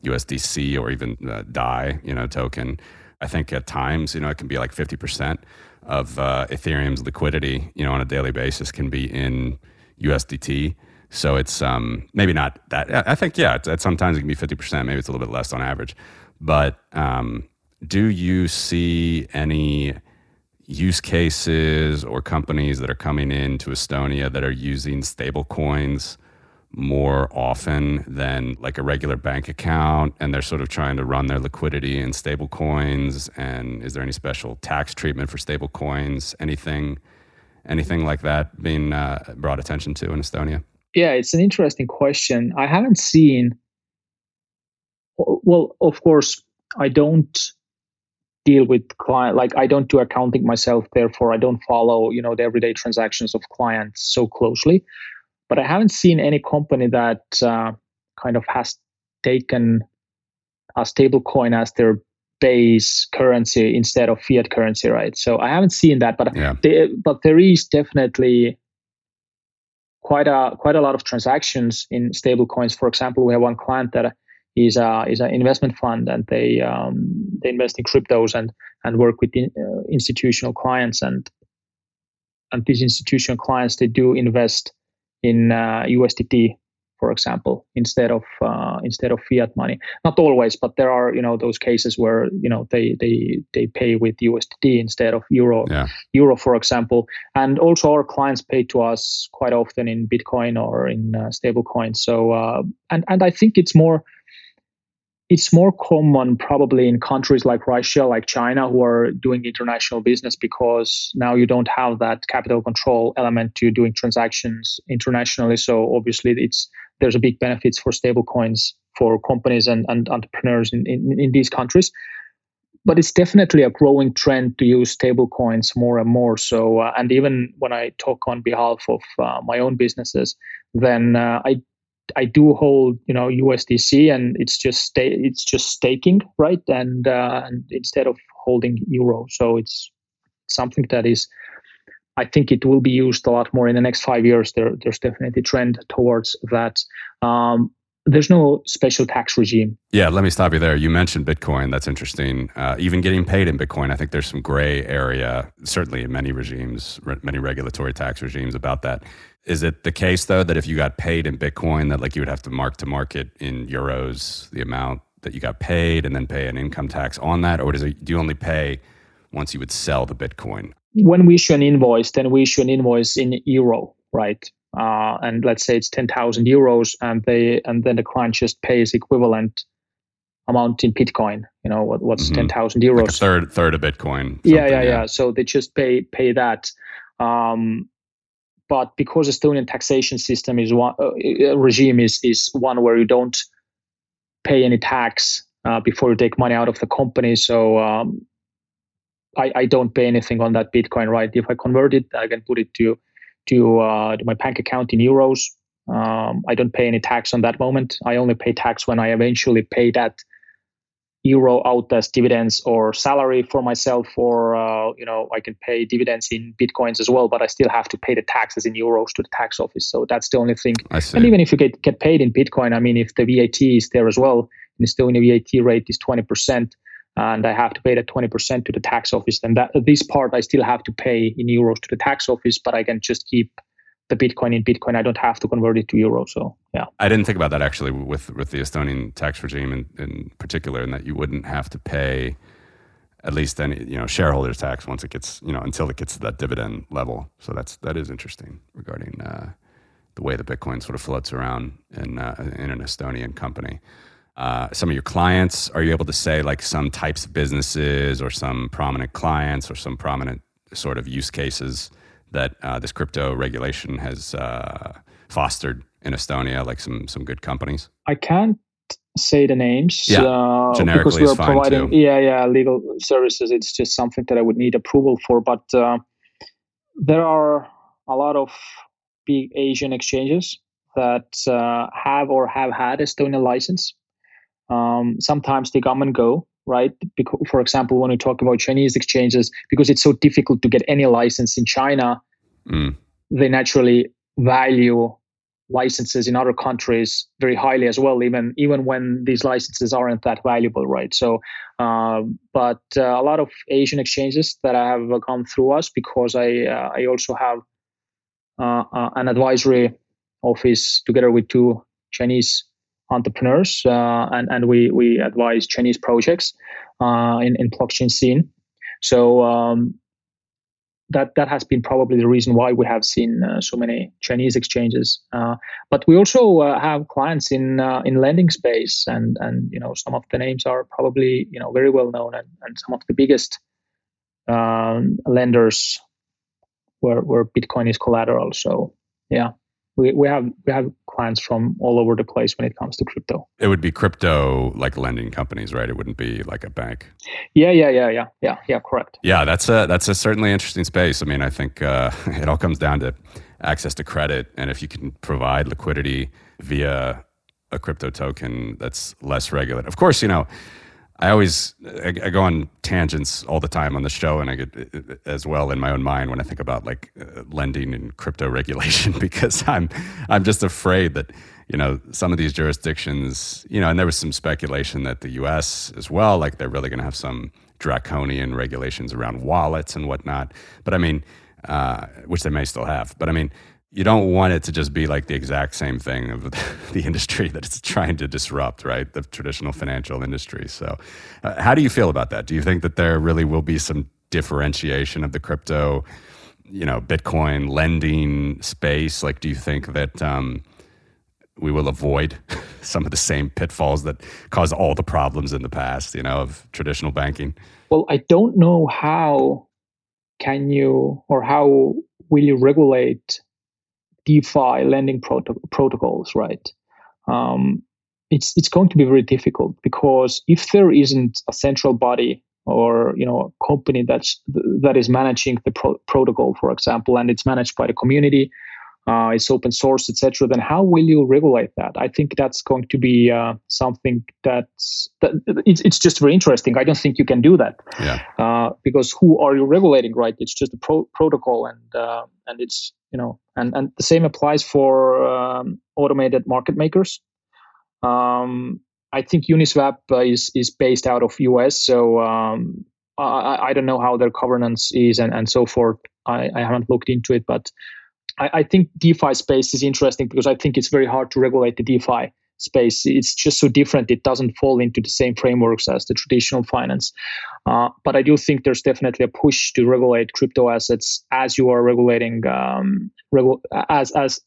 Speaker 1: USDC or even uh, DAI, you know, token. I think at times, you know, it can be like 50% of uh, Ethereum's liquidity, you know, on a daily basis can be in USDT. So it's um, maybe not that. I think, yeah, it's, sometimes it can be 50%. Maybe it's a little bit less on average. But um, do you see any use cases or companies that are coming into Estonia that are using stable coins more often than like a regular bank account and they're sort of trying to run their liquidity in stable coins and is there any special tax treatment for stable coins? Anything anything like that being uh, brought attention to in estonia?
Speaker 2: Yeah it's an interesting question. I haven't seen well of course i don't deal with client like i don't do accounting myself therefore i don't follow you know the everyday transactions of clients so closely but I haven't seen any company that uh, kind of has taken a stable coin as their base currency instead of fiat currency, right? So I haven't seen that, but yeah. they, but there is definitely quite a quite a lot of transactions in stable coins. For example, we have one client that is a is an investment fund, and they um, they invest in cryptos and and work with in, uh, institutional clients, and and these institutional clients they do invest in uh, USDT, for example, instead of uh, instead of fiat money. Not always, but there are you know those cases where you know they they they pay with USDT instead of euro
Speaker 1: yeah.
Speaker 2: euro, for example. And also our clients pay to us quite often in Bitcoin or in uh, stable coins. So uh, and and I think it's more it's more common probably in countries like Russia, like China, who are doing international business because now you don't have that capital control element to doing transactions internationally. So obviously, it's there's a big benefits for stablecoins for companies and, and entrepreneurs in, in, in these countries. but it's definitely a growing trend to use stablecoins more and more. So, uh, and even when I talk on behalf of uh, my own businesses, then uh, I I do hold you know USDC, and it's just sta- it's just staking, right? And, uh, and instead of holding euro, so it's something that is. I think it will be used a lot more in the next five years. There, there's definitely a trend towards that. Um, there's no special tax regime.
Speaker 1: Yeah, let me stop you there. You mentioned Bitcoin. That's interesting. Uh, even getting paid in Bitcoin, I think there's some gray area, certainly in many regimes, re- many regulatory tax regimes about that. Is it the case though that if you got paid in Bitcoin, that like you would have to mark to market in euros the amount that you got paid, and then pay an income tax on that, or does it, do you only pay once you would sell the Bitcoin?
Speaker 2: When we issue an invoice, then we issue an invoice in euro, right? uh, and let's say it's 10,000 euros and they and then the client just pays equivalent amount in Bitcoin. You know what, what's mm-hmm. 10,000 euros? Like
Speaker 1: third third of Bitcoin.
Speaker 2: Yeah, yeah, yeah, yeah. So they just pay pay that. Um, but because Estonian taxation system is one uh, regime is is one where you don't pay any tax uh, before you take money out of the company, so um, I, I don't pay anything on that Bitcoin, right? If I convert it, I can put it to to, uh, to my bank account in euros. Um, I don't pay any tax on that moment. I only pay tax when I eventually pay that euro out as dividends or salary for myself, or uh, you know I can pay dividends in bitcoins as well. But I still have to pay the taxes in euros to the tax office. So that's the only thing. And even if you get get paid in bitcoin, I mean, if the VAT is there as well, and still in Estonia VAT rate is twenty percent and I have to pay that 20% to the tax office. Then that this part I still have to pay in euros to the tax office, but I can just keep the Bitcoin in Bitcoin. I don't have to convert it to euro. So yeah.
Speaker 1: I didn't think about that actually with with the Estonian tax regime in, in particular, and that you wouldn't have to pay at least any you know shareholders tax once it gets you know until it gets to that dividend level. So that's that is interesting regarding uh, the way the Bitcoin sort of floats around in uh, in an Estonian company uh, some of your clients? Are you able to say like some types of businesses or some prominent clients or some prominent sort of use cases that uh, this crypto regulation has uh, fostered in Estonia, like some some good companies?
Speaker 2: I can't say the names.
Speaker 1: Yeah, uh,
Speaker 2: because
Speaker 1: we
Speaker 2: are providing
Speaker 1: too.
Speaker 2: yeah yeah legal services. It's just something that I would need approval for. But uh, there are a lot of big Asian exchanges that uh, have or have had Estonian license um, sometimes they come and go, right? Because, for example, when we talk about Chinese exchanges, because it's so difficult to get any license in China, mm. they naturally value licenses in other countries very highly as well, even even when these licenses aren't that valuable, right? So, uh, but uh, a lot of Asian exchanges that I have come through us because I uh, I also have uh, uh, an advisory office together with two Chinese entrepreneurs, uh, and and we we advise Chinese projects uh, in in blockchain scene. So um, that that has been probably the reason why we have seen uh, so many Chinese exchanges. Uh, but we also uh, have clients in uh, in lending space, and and you know some of the names are probably you know very well known, and, and some of the biggest um, lenders where where Bitcoin is collateral. So yeah we, we have we have clients from all over the place when it comes to crypto.
Speaker 1: It would be crypto like lending companies, right? It wouldn't be like a bank.
Speaker 2: Yeah, yeah, yeah, yeah, yeah, yeah. Correct.
Speaker 1: Yeah, that's a that's a certainly interesting space. I mean, I think uh, it all comes down to access to credit, and if you can provide liquidity via a crypto token that's less regulated. Of course, you know I always I, I, go on tangents all the time on the show, and I get as well in my own mind when I think about like uh, lending and crypto regulation because I'm I'm just afraid that you know some of these jurisdictions, you know, and there was some speculation that the U.S. as well, like they're really going to have some draconian regulations around wallets and whatnot. But I mean, uh, which they may still have. But I mean, you don't want it to just be like the exact same thing of the industry that it's trying to disrupt, right? The traditional financial industry. So, uh, how do you feel about that? Do you think that there really will be some differentiation of the crypto, you know, Bitcoin lending space? Like, do you think that um, we will avoid some of the same pitfalls that caused all the problems in the past, you know, of traditional banking?
Speaker 2: Well, I don't know how can you or how will you regulate DeFi lending proto- protocols, right? Um, it's it's going to be very difficult because if there isn't a central body or you know a company that's that is managing the pro- protocol, for example, and it's managed by the community, uh, it's open source, etc., then how will you regulate that? I think that's going to be uh, something that's that it's, it's just very interesting. I don't think you can do that
Speaker 1: Yeah.
Speaker 2: uh, because who are you regulating, right? It's just a pro- protocol, and uh, and it's you know, and and the same applies for um, automated market makers. Um, I think Uniswap uh, is is based out of US, so um, I, I don't know how their governance is and, and so forth. I, I haven't looked into it, but I, I think DeFi space is interesting because I think it's very hard to regulate the DeFi space. It's just so different. It doesn't fall into the same frameworks as the traditional finance. Uh, but I do think there's definitely a push to regulate crypto assets as you are regulating um, regu- as as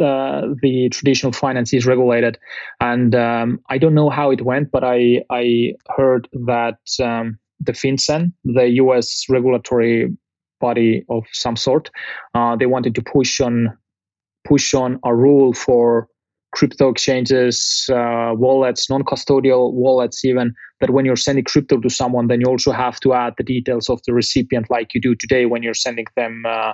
Speaker 2: uh, the traditional finance is regulated. And um, I don't know how it went, but I I heard that um, the FinCEN, the U.S. regulatory body of some sort, uh, they wanted to push on push on a rule for crypto exchanges, uh, wallets, non-custodial wallets, even that when you're sending crypto to someone, then you also have to add the details of the recipient, like you do today when you're sending them. Uh,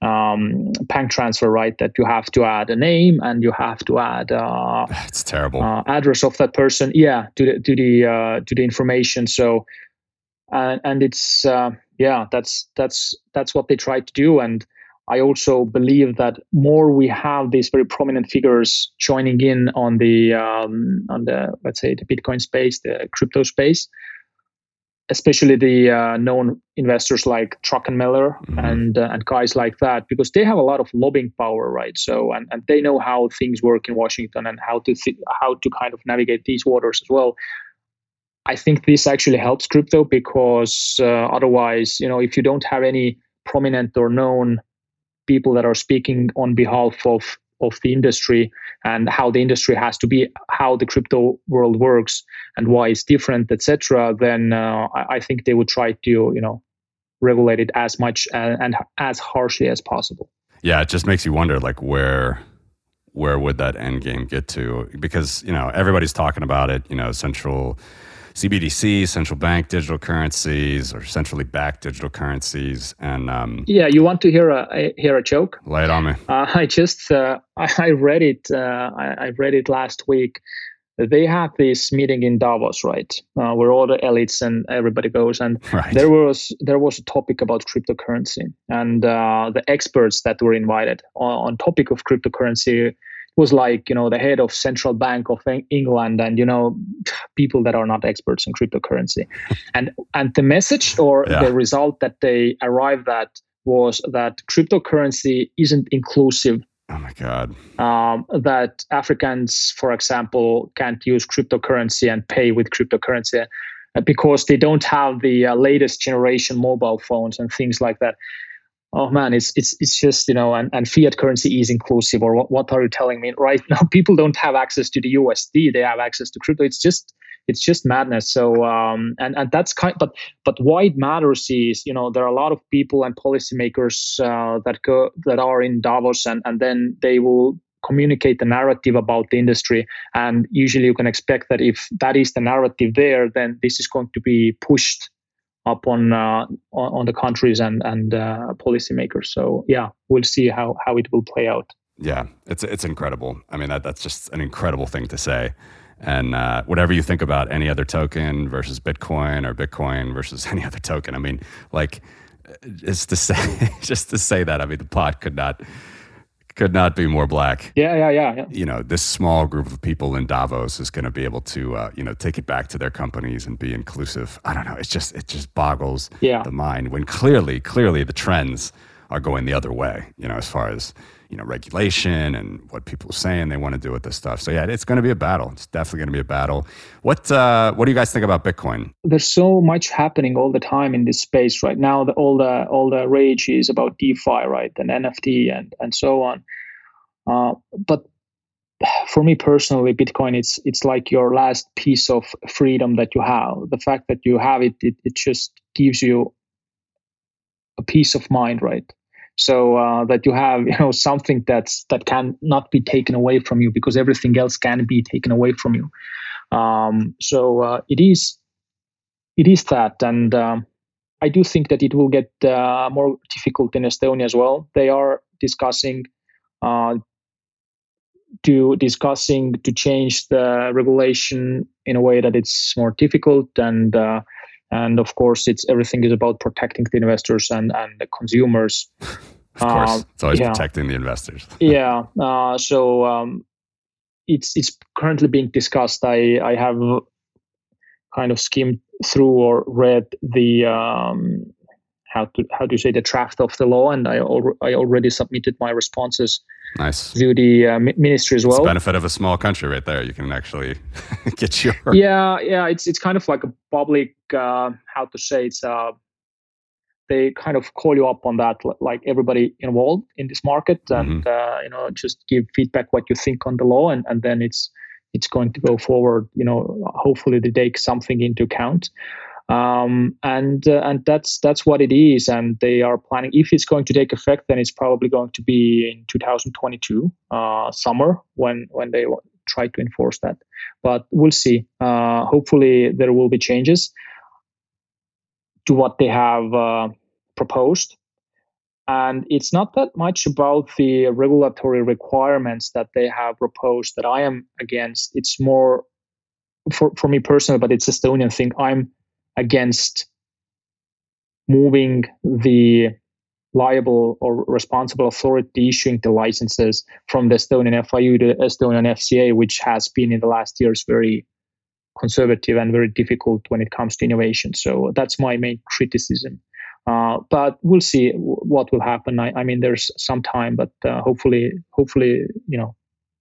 Speaker 2: um, bank transfer, right? That you have to add a name and you have to add uh,
Speaker 1: It's terrible.
Speaker 2: uh, address of that person, yeah, to the to the uh, to the information. So, and and it's uh, yeah, that's that's that's what they try to do. And I also believe that more we have these very prominent figures joining in on the um, on the let's say the Bitcoin space, the crypto space, especially the uh, known investors like Druckenmiller
Speaker 1: Mhm.
Speaker 2: and uh, and guys like that, because they have a lot of lobbying power, right? So and, and they know how things work in Washington and how to th- how to kind of navigate these waters as well. I think this actually helps crypto because uh, otherwise, you know, if you don't have any prominent or known people that are speaking on behalf of of the industry and how the industry has to be, how the crypto world works, and why it's different, etc., then uh, I, I think they would try to, you know, regulate it as much and, and as harshly as possible.
Speaker 1: yeah, it just makes you wonder, like where where would that end game get to? Because you know everybody's talking about it. You know, central CBDC, central bank digital currencies, or centrally backed digital currencies, and um,
Speaker 2: Yeah, you want to hear a, hear a joke?
Speaker 1: lay it on me.
Speaker 2: Uh, I just uh, I, I read it. Uh, I, I read it last week. They had this meeting in Davos, right, uh, where all the elites and everybody goes, and
Speaker 1: Right.
Speaker 2: there was there was a topic about cryptocurrency, and uh, the experts that were invited on, on topic of cryptocurrency was like you know the head of central bank of England, and you know people that are not experts in cryptocurrency, and and the message or
Speaker 1: Yeah.
Speaker 2: the result that they arrived at was that cryptocurrency isn't inclusive
Speaker 1: Oh my god.
Speaker 2: um, that Africans, for example, can't use cryptocurrency and pay with cryptocurrency uh, because they don't have the uh, latest generation mobile phones and things like that. Oh man, it's it's it's just you know, and, and fiat currency is inclusive. Or what, what are you telling me? Right now, people don't have access to the USD; they have access to crypto. It's just it's just madness. So um, and and that's kind. But but why it matters is you know there are a lot of people and policymakers uh, that go that are in Davos and and then they will communicate the narrative about the industry and usually you can expect that if that is the narrative there then this is going to be pushed up on uh, on, the countries and and uh, policymakers so yeah we'll see how how it will play out
Speaker 1: Yeah, it's it's incredible. I mean, that that's just an incredible thing to say. And uh, whatever you think about any other token versus Bitcoin or Bitcoin versus any other token, I mean, like just to say just to say that, I mean, the pot could not could not be more black.
Speaker 2: yeah yeah yeah, yeah.
Speaker 1: You know, this small group of people in Davos is going to be able to, uh, you know, take it back to their companies and be inclusive. I don't know. It's just it just boggles
Speaker 2: Yeah.
Speaker 1: the mind when clearly, clearly the trends are going the other way. You know, as far as you know, regulation and what people are saying they want to do with this stuff. So yeah, it's going to be a battle. It's definitely going to be a battle. What uh, What do you guys think about Bitcoin?
Speaker 2: there's so much happening all the time in this space right now the, all the all the rage is about defi right and nft and and so on uh, but for me personally bitcoin it's it's like your last piece of freedom that you have the fact that you have it it, it just gives you a peace of mind right so uh, that you have you know something that's that can not be taken away from you because everything else can be taken away from you. Um, so uh, it is it is that, and um, I do think that it will get uh, more difficult in Estonia as well. They are discussing uh, to discussing to change the regulation in a way that it's more difficult. And uh, and of course it's everything is about protecting the investors and and the consumers.
Speaker 1: of course, uh, it's always yeah. protecting the investors.
Speaker 2: yeah. Uh, so um, it's it's currently being discussed. I I have kind of skimmed through or read the um, how to how do you say the draft of the law, and I al- I already submitted my responses.
Speaker 1: Nice.
Speaker 2: To the uh, ministry as well.
Speaker 1: It's benefit of a small country, right there. You can actually get your.
Speaker 2: Yeah, yeah. It's it's kind of like a public. Uh, how to say it's uh, they kind of call you up on that, like everybody involved in this market, and mm-hmm. uh, you know, just give feedback what you think on the law, and and then it's it's going to go forward. You know, hopefully they take something into account, um, and uh, and that's that's what it is. And they are planning. If it's going to take effect, then it's probably going to be in 2022 uh, summer when when they try to enforce that. But we'll see. Uh, hopefully there will be changes to what they have uh, proposed. And it's not that much about the regulatory requirements that they have proposed that I am against. It's more for, for me personally, but it's Estonian thing. I'm against moving the liable or responsible authority issuing the licenses from the Estonian FIU to Estonian FCA, which has been in the last years very conservative and very difficult when it comes to innovation. So that's my main criticism. Uh, but we'll see what will happen. I, I mean, there's some time, but uh, hopefully, hopefully, you know,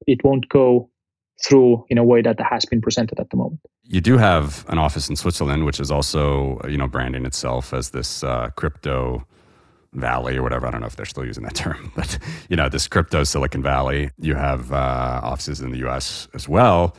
Speaker 2: it won't go through in a way that has been presented at the moment.
Speaker 1: You do have an office in Switzerland, which is also, you know, branding itself as this uh, crypto valley or whatever. I don't know if they're still using that term, but you know, this crypto Silicon Valley. You have uh, offices in the U.S. as well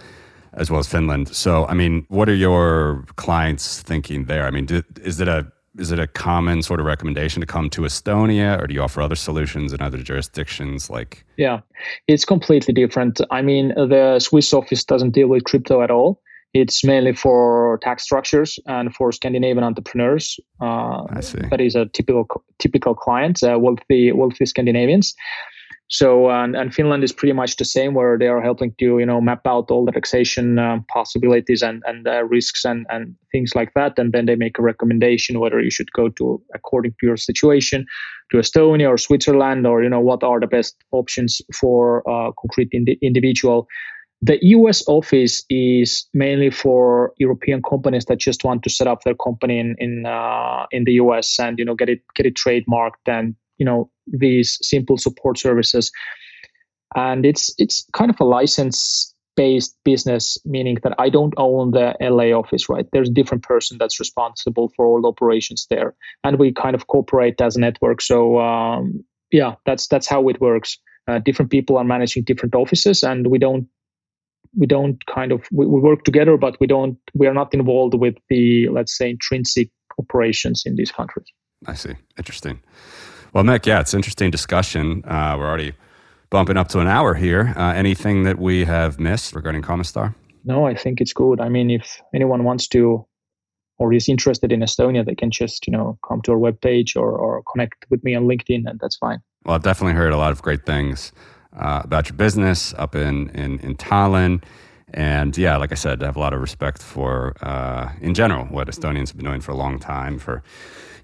Speaker 1: as well as Finland. So, I mean, what are your clients thinking there? I mean, do, is it a is it a common sort of recommendation to come to Estonia, or do you offer other solutions in other jurisdictions? Like,
Speaker 2: yeah, it's completely different. I mean, the Swiss office doesn't deal with crypto at all. It's mainly for tax structures and for Scandinavian entrepreneurs.
Speaker 1: Uh, I see.
Speaker 2: That is a typical typical client, uh, wealthy wealthy Scandinavians. So and, and Finland is pretty much the same, where they are helping to you know map out all the taxation uh, possibilities and and uh, risks and and things like that, and then they make a recommendation whether you should go to according to your situation to Estonia or Switzerland or you know what are the best options for uh, concrete ind- individual. The US office is mainly for European companies that just want to set up their company in in uh, in the US and you know get it get it trademarked and you know these simple support services. And it's it's kind of a license based business meaning that i don't own the la office right? There's a different person that's responsible for all the operations there. And we kind of cooperate as a network. So um, yeah that's that's how it works. Uh, different people are managing different offices and we don't we don't kind of we, we work together but we don't we are not involved with the let's say intrinsic operations in these countries.
Speaker 1: I see. Interesting well, Mick, yeah, it's interesting discussion. Uh, we're already bumping up to an hour here. Uh, anything that we have missed regarding Commonstar?
Speaker 2: No, I think it's good. I mean, if anyone wants to or is interested in Estonia, they can just you know come to our webpage or or connect with me on LinkedIn, and that's fine.
Speaker 1: Well, I've definitely heard a lot of great things uh, about your business up in in, in Tallinn. And yeah, like I said, I have a lot of respect for, uh, in general, what Estonians have been doing for a long time for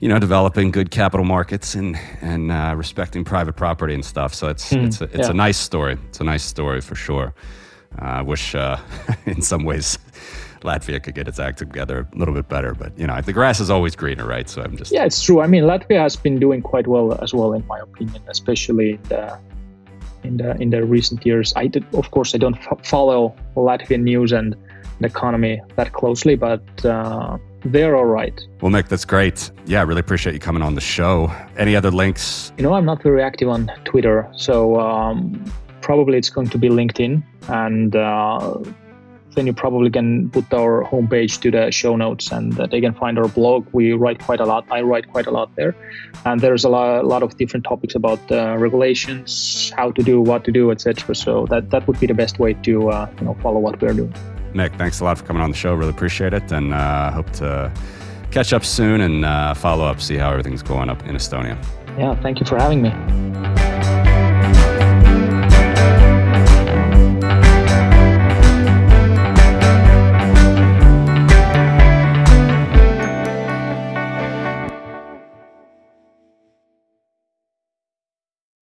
Speaker 1: you know, developing good capital markets and and uh, respecting private property and stuff. So it's mm, it's a, it's yeah. a nice story. It's a nice story for sure. Uh, I wish, uh, in some ways, Latvia could get its act together a little bit better. But you know, the grass is always greener, right? So I'm just
Speaker 2: yeah, it's true. I mean, Latvia has been doing quite well as well, in my opinion, especially in the in the in the recent years. I did, of course, I don't f- follow Latvian news and the economy that closely, but uh, they're all right.
Speaker 1: Well, Mick, that's great. Yeah, I really appreciate you coming on the show. Any other links?
Speaker 2: You know, I'm not very active on Twitter, so um, probably it's going to be LinkedIn, and uh, then you probably can put our homepage to the show notes, and uh, they can find our blog. We write quite a lot. I write quite a lot there, and there's a lot, a lot of different topics about uh, regulations, how to do, what to do, etc. So that that would be the best way to uh, you know follow what we're doing.
Speaker 1: Mick, thanks a lot for coming on the show. Really appreciate it, and uh, hope to catch up soon and uh, follow up, see how everything's going up in Estonia.
Speaker 2: Yeah, thank you for having me.